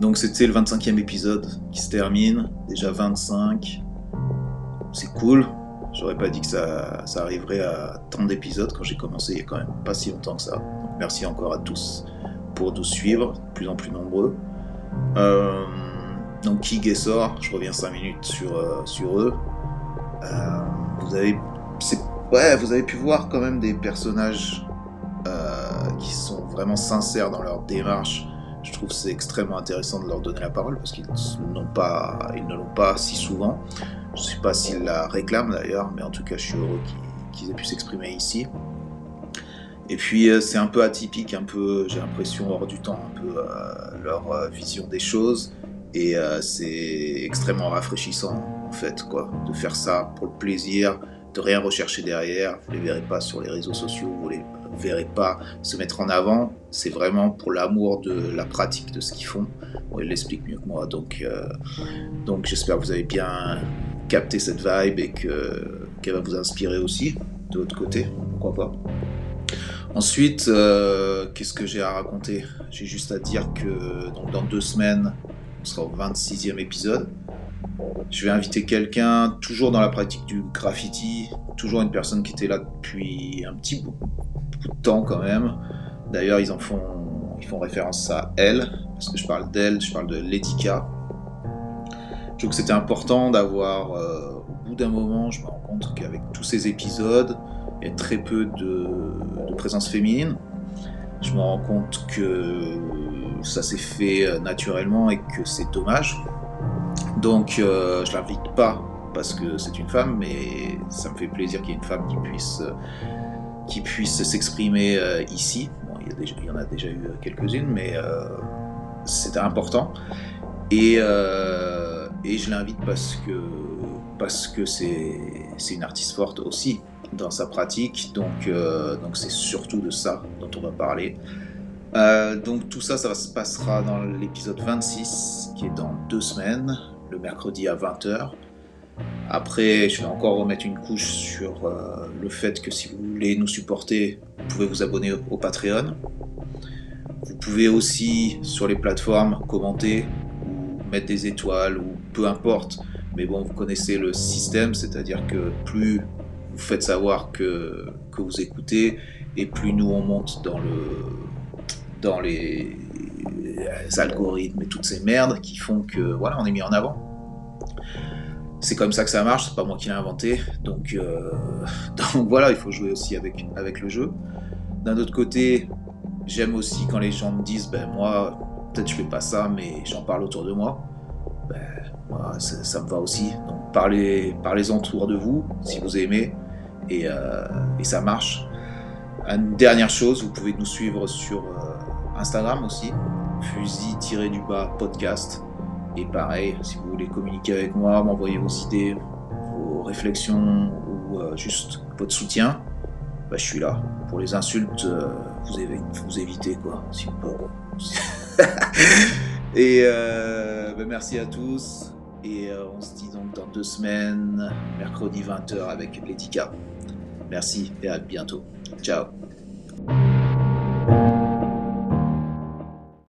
Donc c'était le 25e épisode qui se termine, déjà 25. C'est cool. J'aurais pas dit que ça, arriverait à tant d'épisodes quand j'ai commencé il y a quand même pas si longtemps que ça. Merci encore à tous pour nous suivre, de plus en plus nombreux. Euh, donc Kig et je reviens 5 minutes sur, euh, sur eux. Euh, vous avez ouais, vous avez pu voir quand même des personnages euh, qui sont vraiment sincères dans leur démarche je trouve c'est extrêmement intéressant de leur donner la parole parce qu'ils n'ont pas, ils ne l'ont pas si souvent. Je ne sais pas s'ils la réclament d'ailleurs, mais en tout cas, je suis heureux qu'ils aient pu s'exprimer ici. Et puis, euh, c'est un peu atypique, un peu, j'ai l'impression hors du temps, un peu leur vision des choses. Et c'est extrêmement rafraîchissant, fait, quoi, de faire ça pour le plaisir, de rien rechercher derrière. Vous les verrez pas sur les réseaux sociaux, vous les verrez pas se mettre en avant, c'est vraiment pour l'amour de la pratique de ce qu'ils font. Bon, il l'explique mieux que moi, donc, euh, donc j'espère que vous avez bien capté cette vibe et que qu'elle va vous inspirer aussi de l'autre côté, pourquoi pas. Ensuite, euh, qu'est-ce que j'ai à raconter? J'ai juste à dire que dans deux semaines, on sera au 26e épisode. Je vais inviter quelqu'un, toujours dans la pratique du graffiti, toujours une personne qui était là depuis un petit bout, de temps quand même. D'ailleurs, ils en font, référence à elle, parce que je parle d'elle, je parle de Letika. Je trouve que c'était important d'avoir, euh, au bout d'un moment, je me rends compte qu'avec tous ces épisodes, il y a très peu de, de présence féminine. Je me rends compte que ça s'est fait euh, naturellement et que c'est dommage. Donc, euh, je l'invite pas parce que c'est une femme, mais ça me fait plaisir qu'il y ait une femme qui puisse, euh, qui puisse s'exprimer euh, ici. Bon, il y, en a déjà eu quelques-unes, mais, euh, c'était important. Et, euh, et je l'invite parce que parce que c'est une artiste forte aussi dans sa pratique. Donc euh, donc c'est surtout de ça dont on va parler. Euh, donc tout ça, ça se passera dans l'épisode 26, qui est dans deux semaines, le mercredi à 20h. Après, je vais encore remettre une couche sur euh, le fait que si vous voulez nous supporter, vous pouvez vous abonner au Patreon. Vous pouvez aussi, sur les plateformes, commenter ou mettre des étoiles ou peu importe. Mais bon, vous connaissez le système, c'est-à-dire que plus vous faites savoir que, que vous écoutez, et plus nous on monte dans le, dans les, algorithmes et toutes ces merdes qui font que voilà, on est mis en avant. C'est comme ça que ça marche, c'est pas moi qui l'ai inventé. Donc, euh, donc voilà, il faut jouer aussi avec, avec le jeu. D'un autre côté, j'aime aussi quand les gens me disent ben moi, peut-être je fais pas ça, mais j'en parle autour de moi. Ben, ça, me va aussi. Donc parlez, parlez-en autour de vous si vous aimez et, euh, et ça marche. Une dernière chose, vous pouvez nous suivre sur Instagram aussi, fusil-du-bas podcast. Et pareil, si vous voulez communiquer avec moi, m'envoyer vos idées, vos réflexions ou euh, juste votre soutien, bah, je suis là. Pour les insultes, euh, vous, vous évitez quoi, si et euh, bah, merci à tous. Et on se dit donc dans deux semaines, mercredi 20h avec Letica. Merci et à bientôt. Ciao.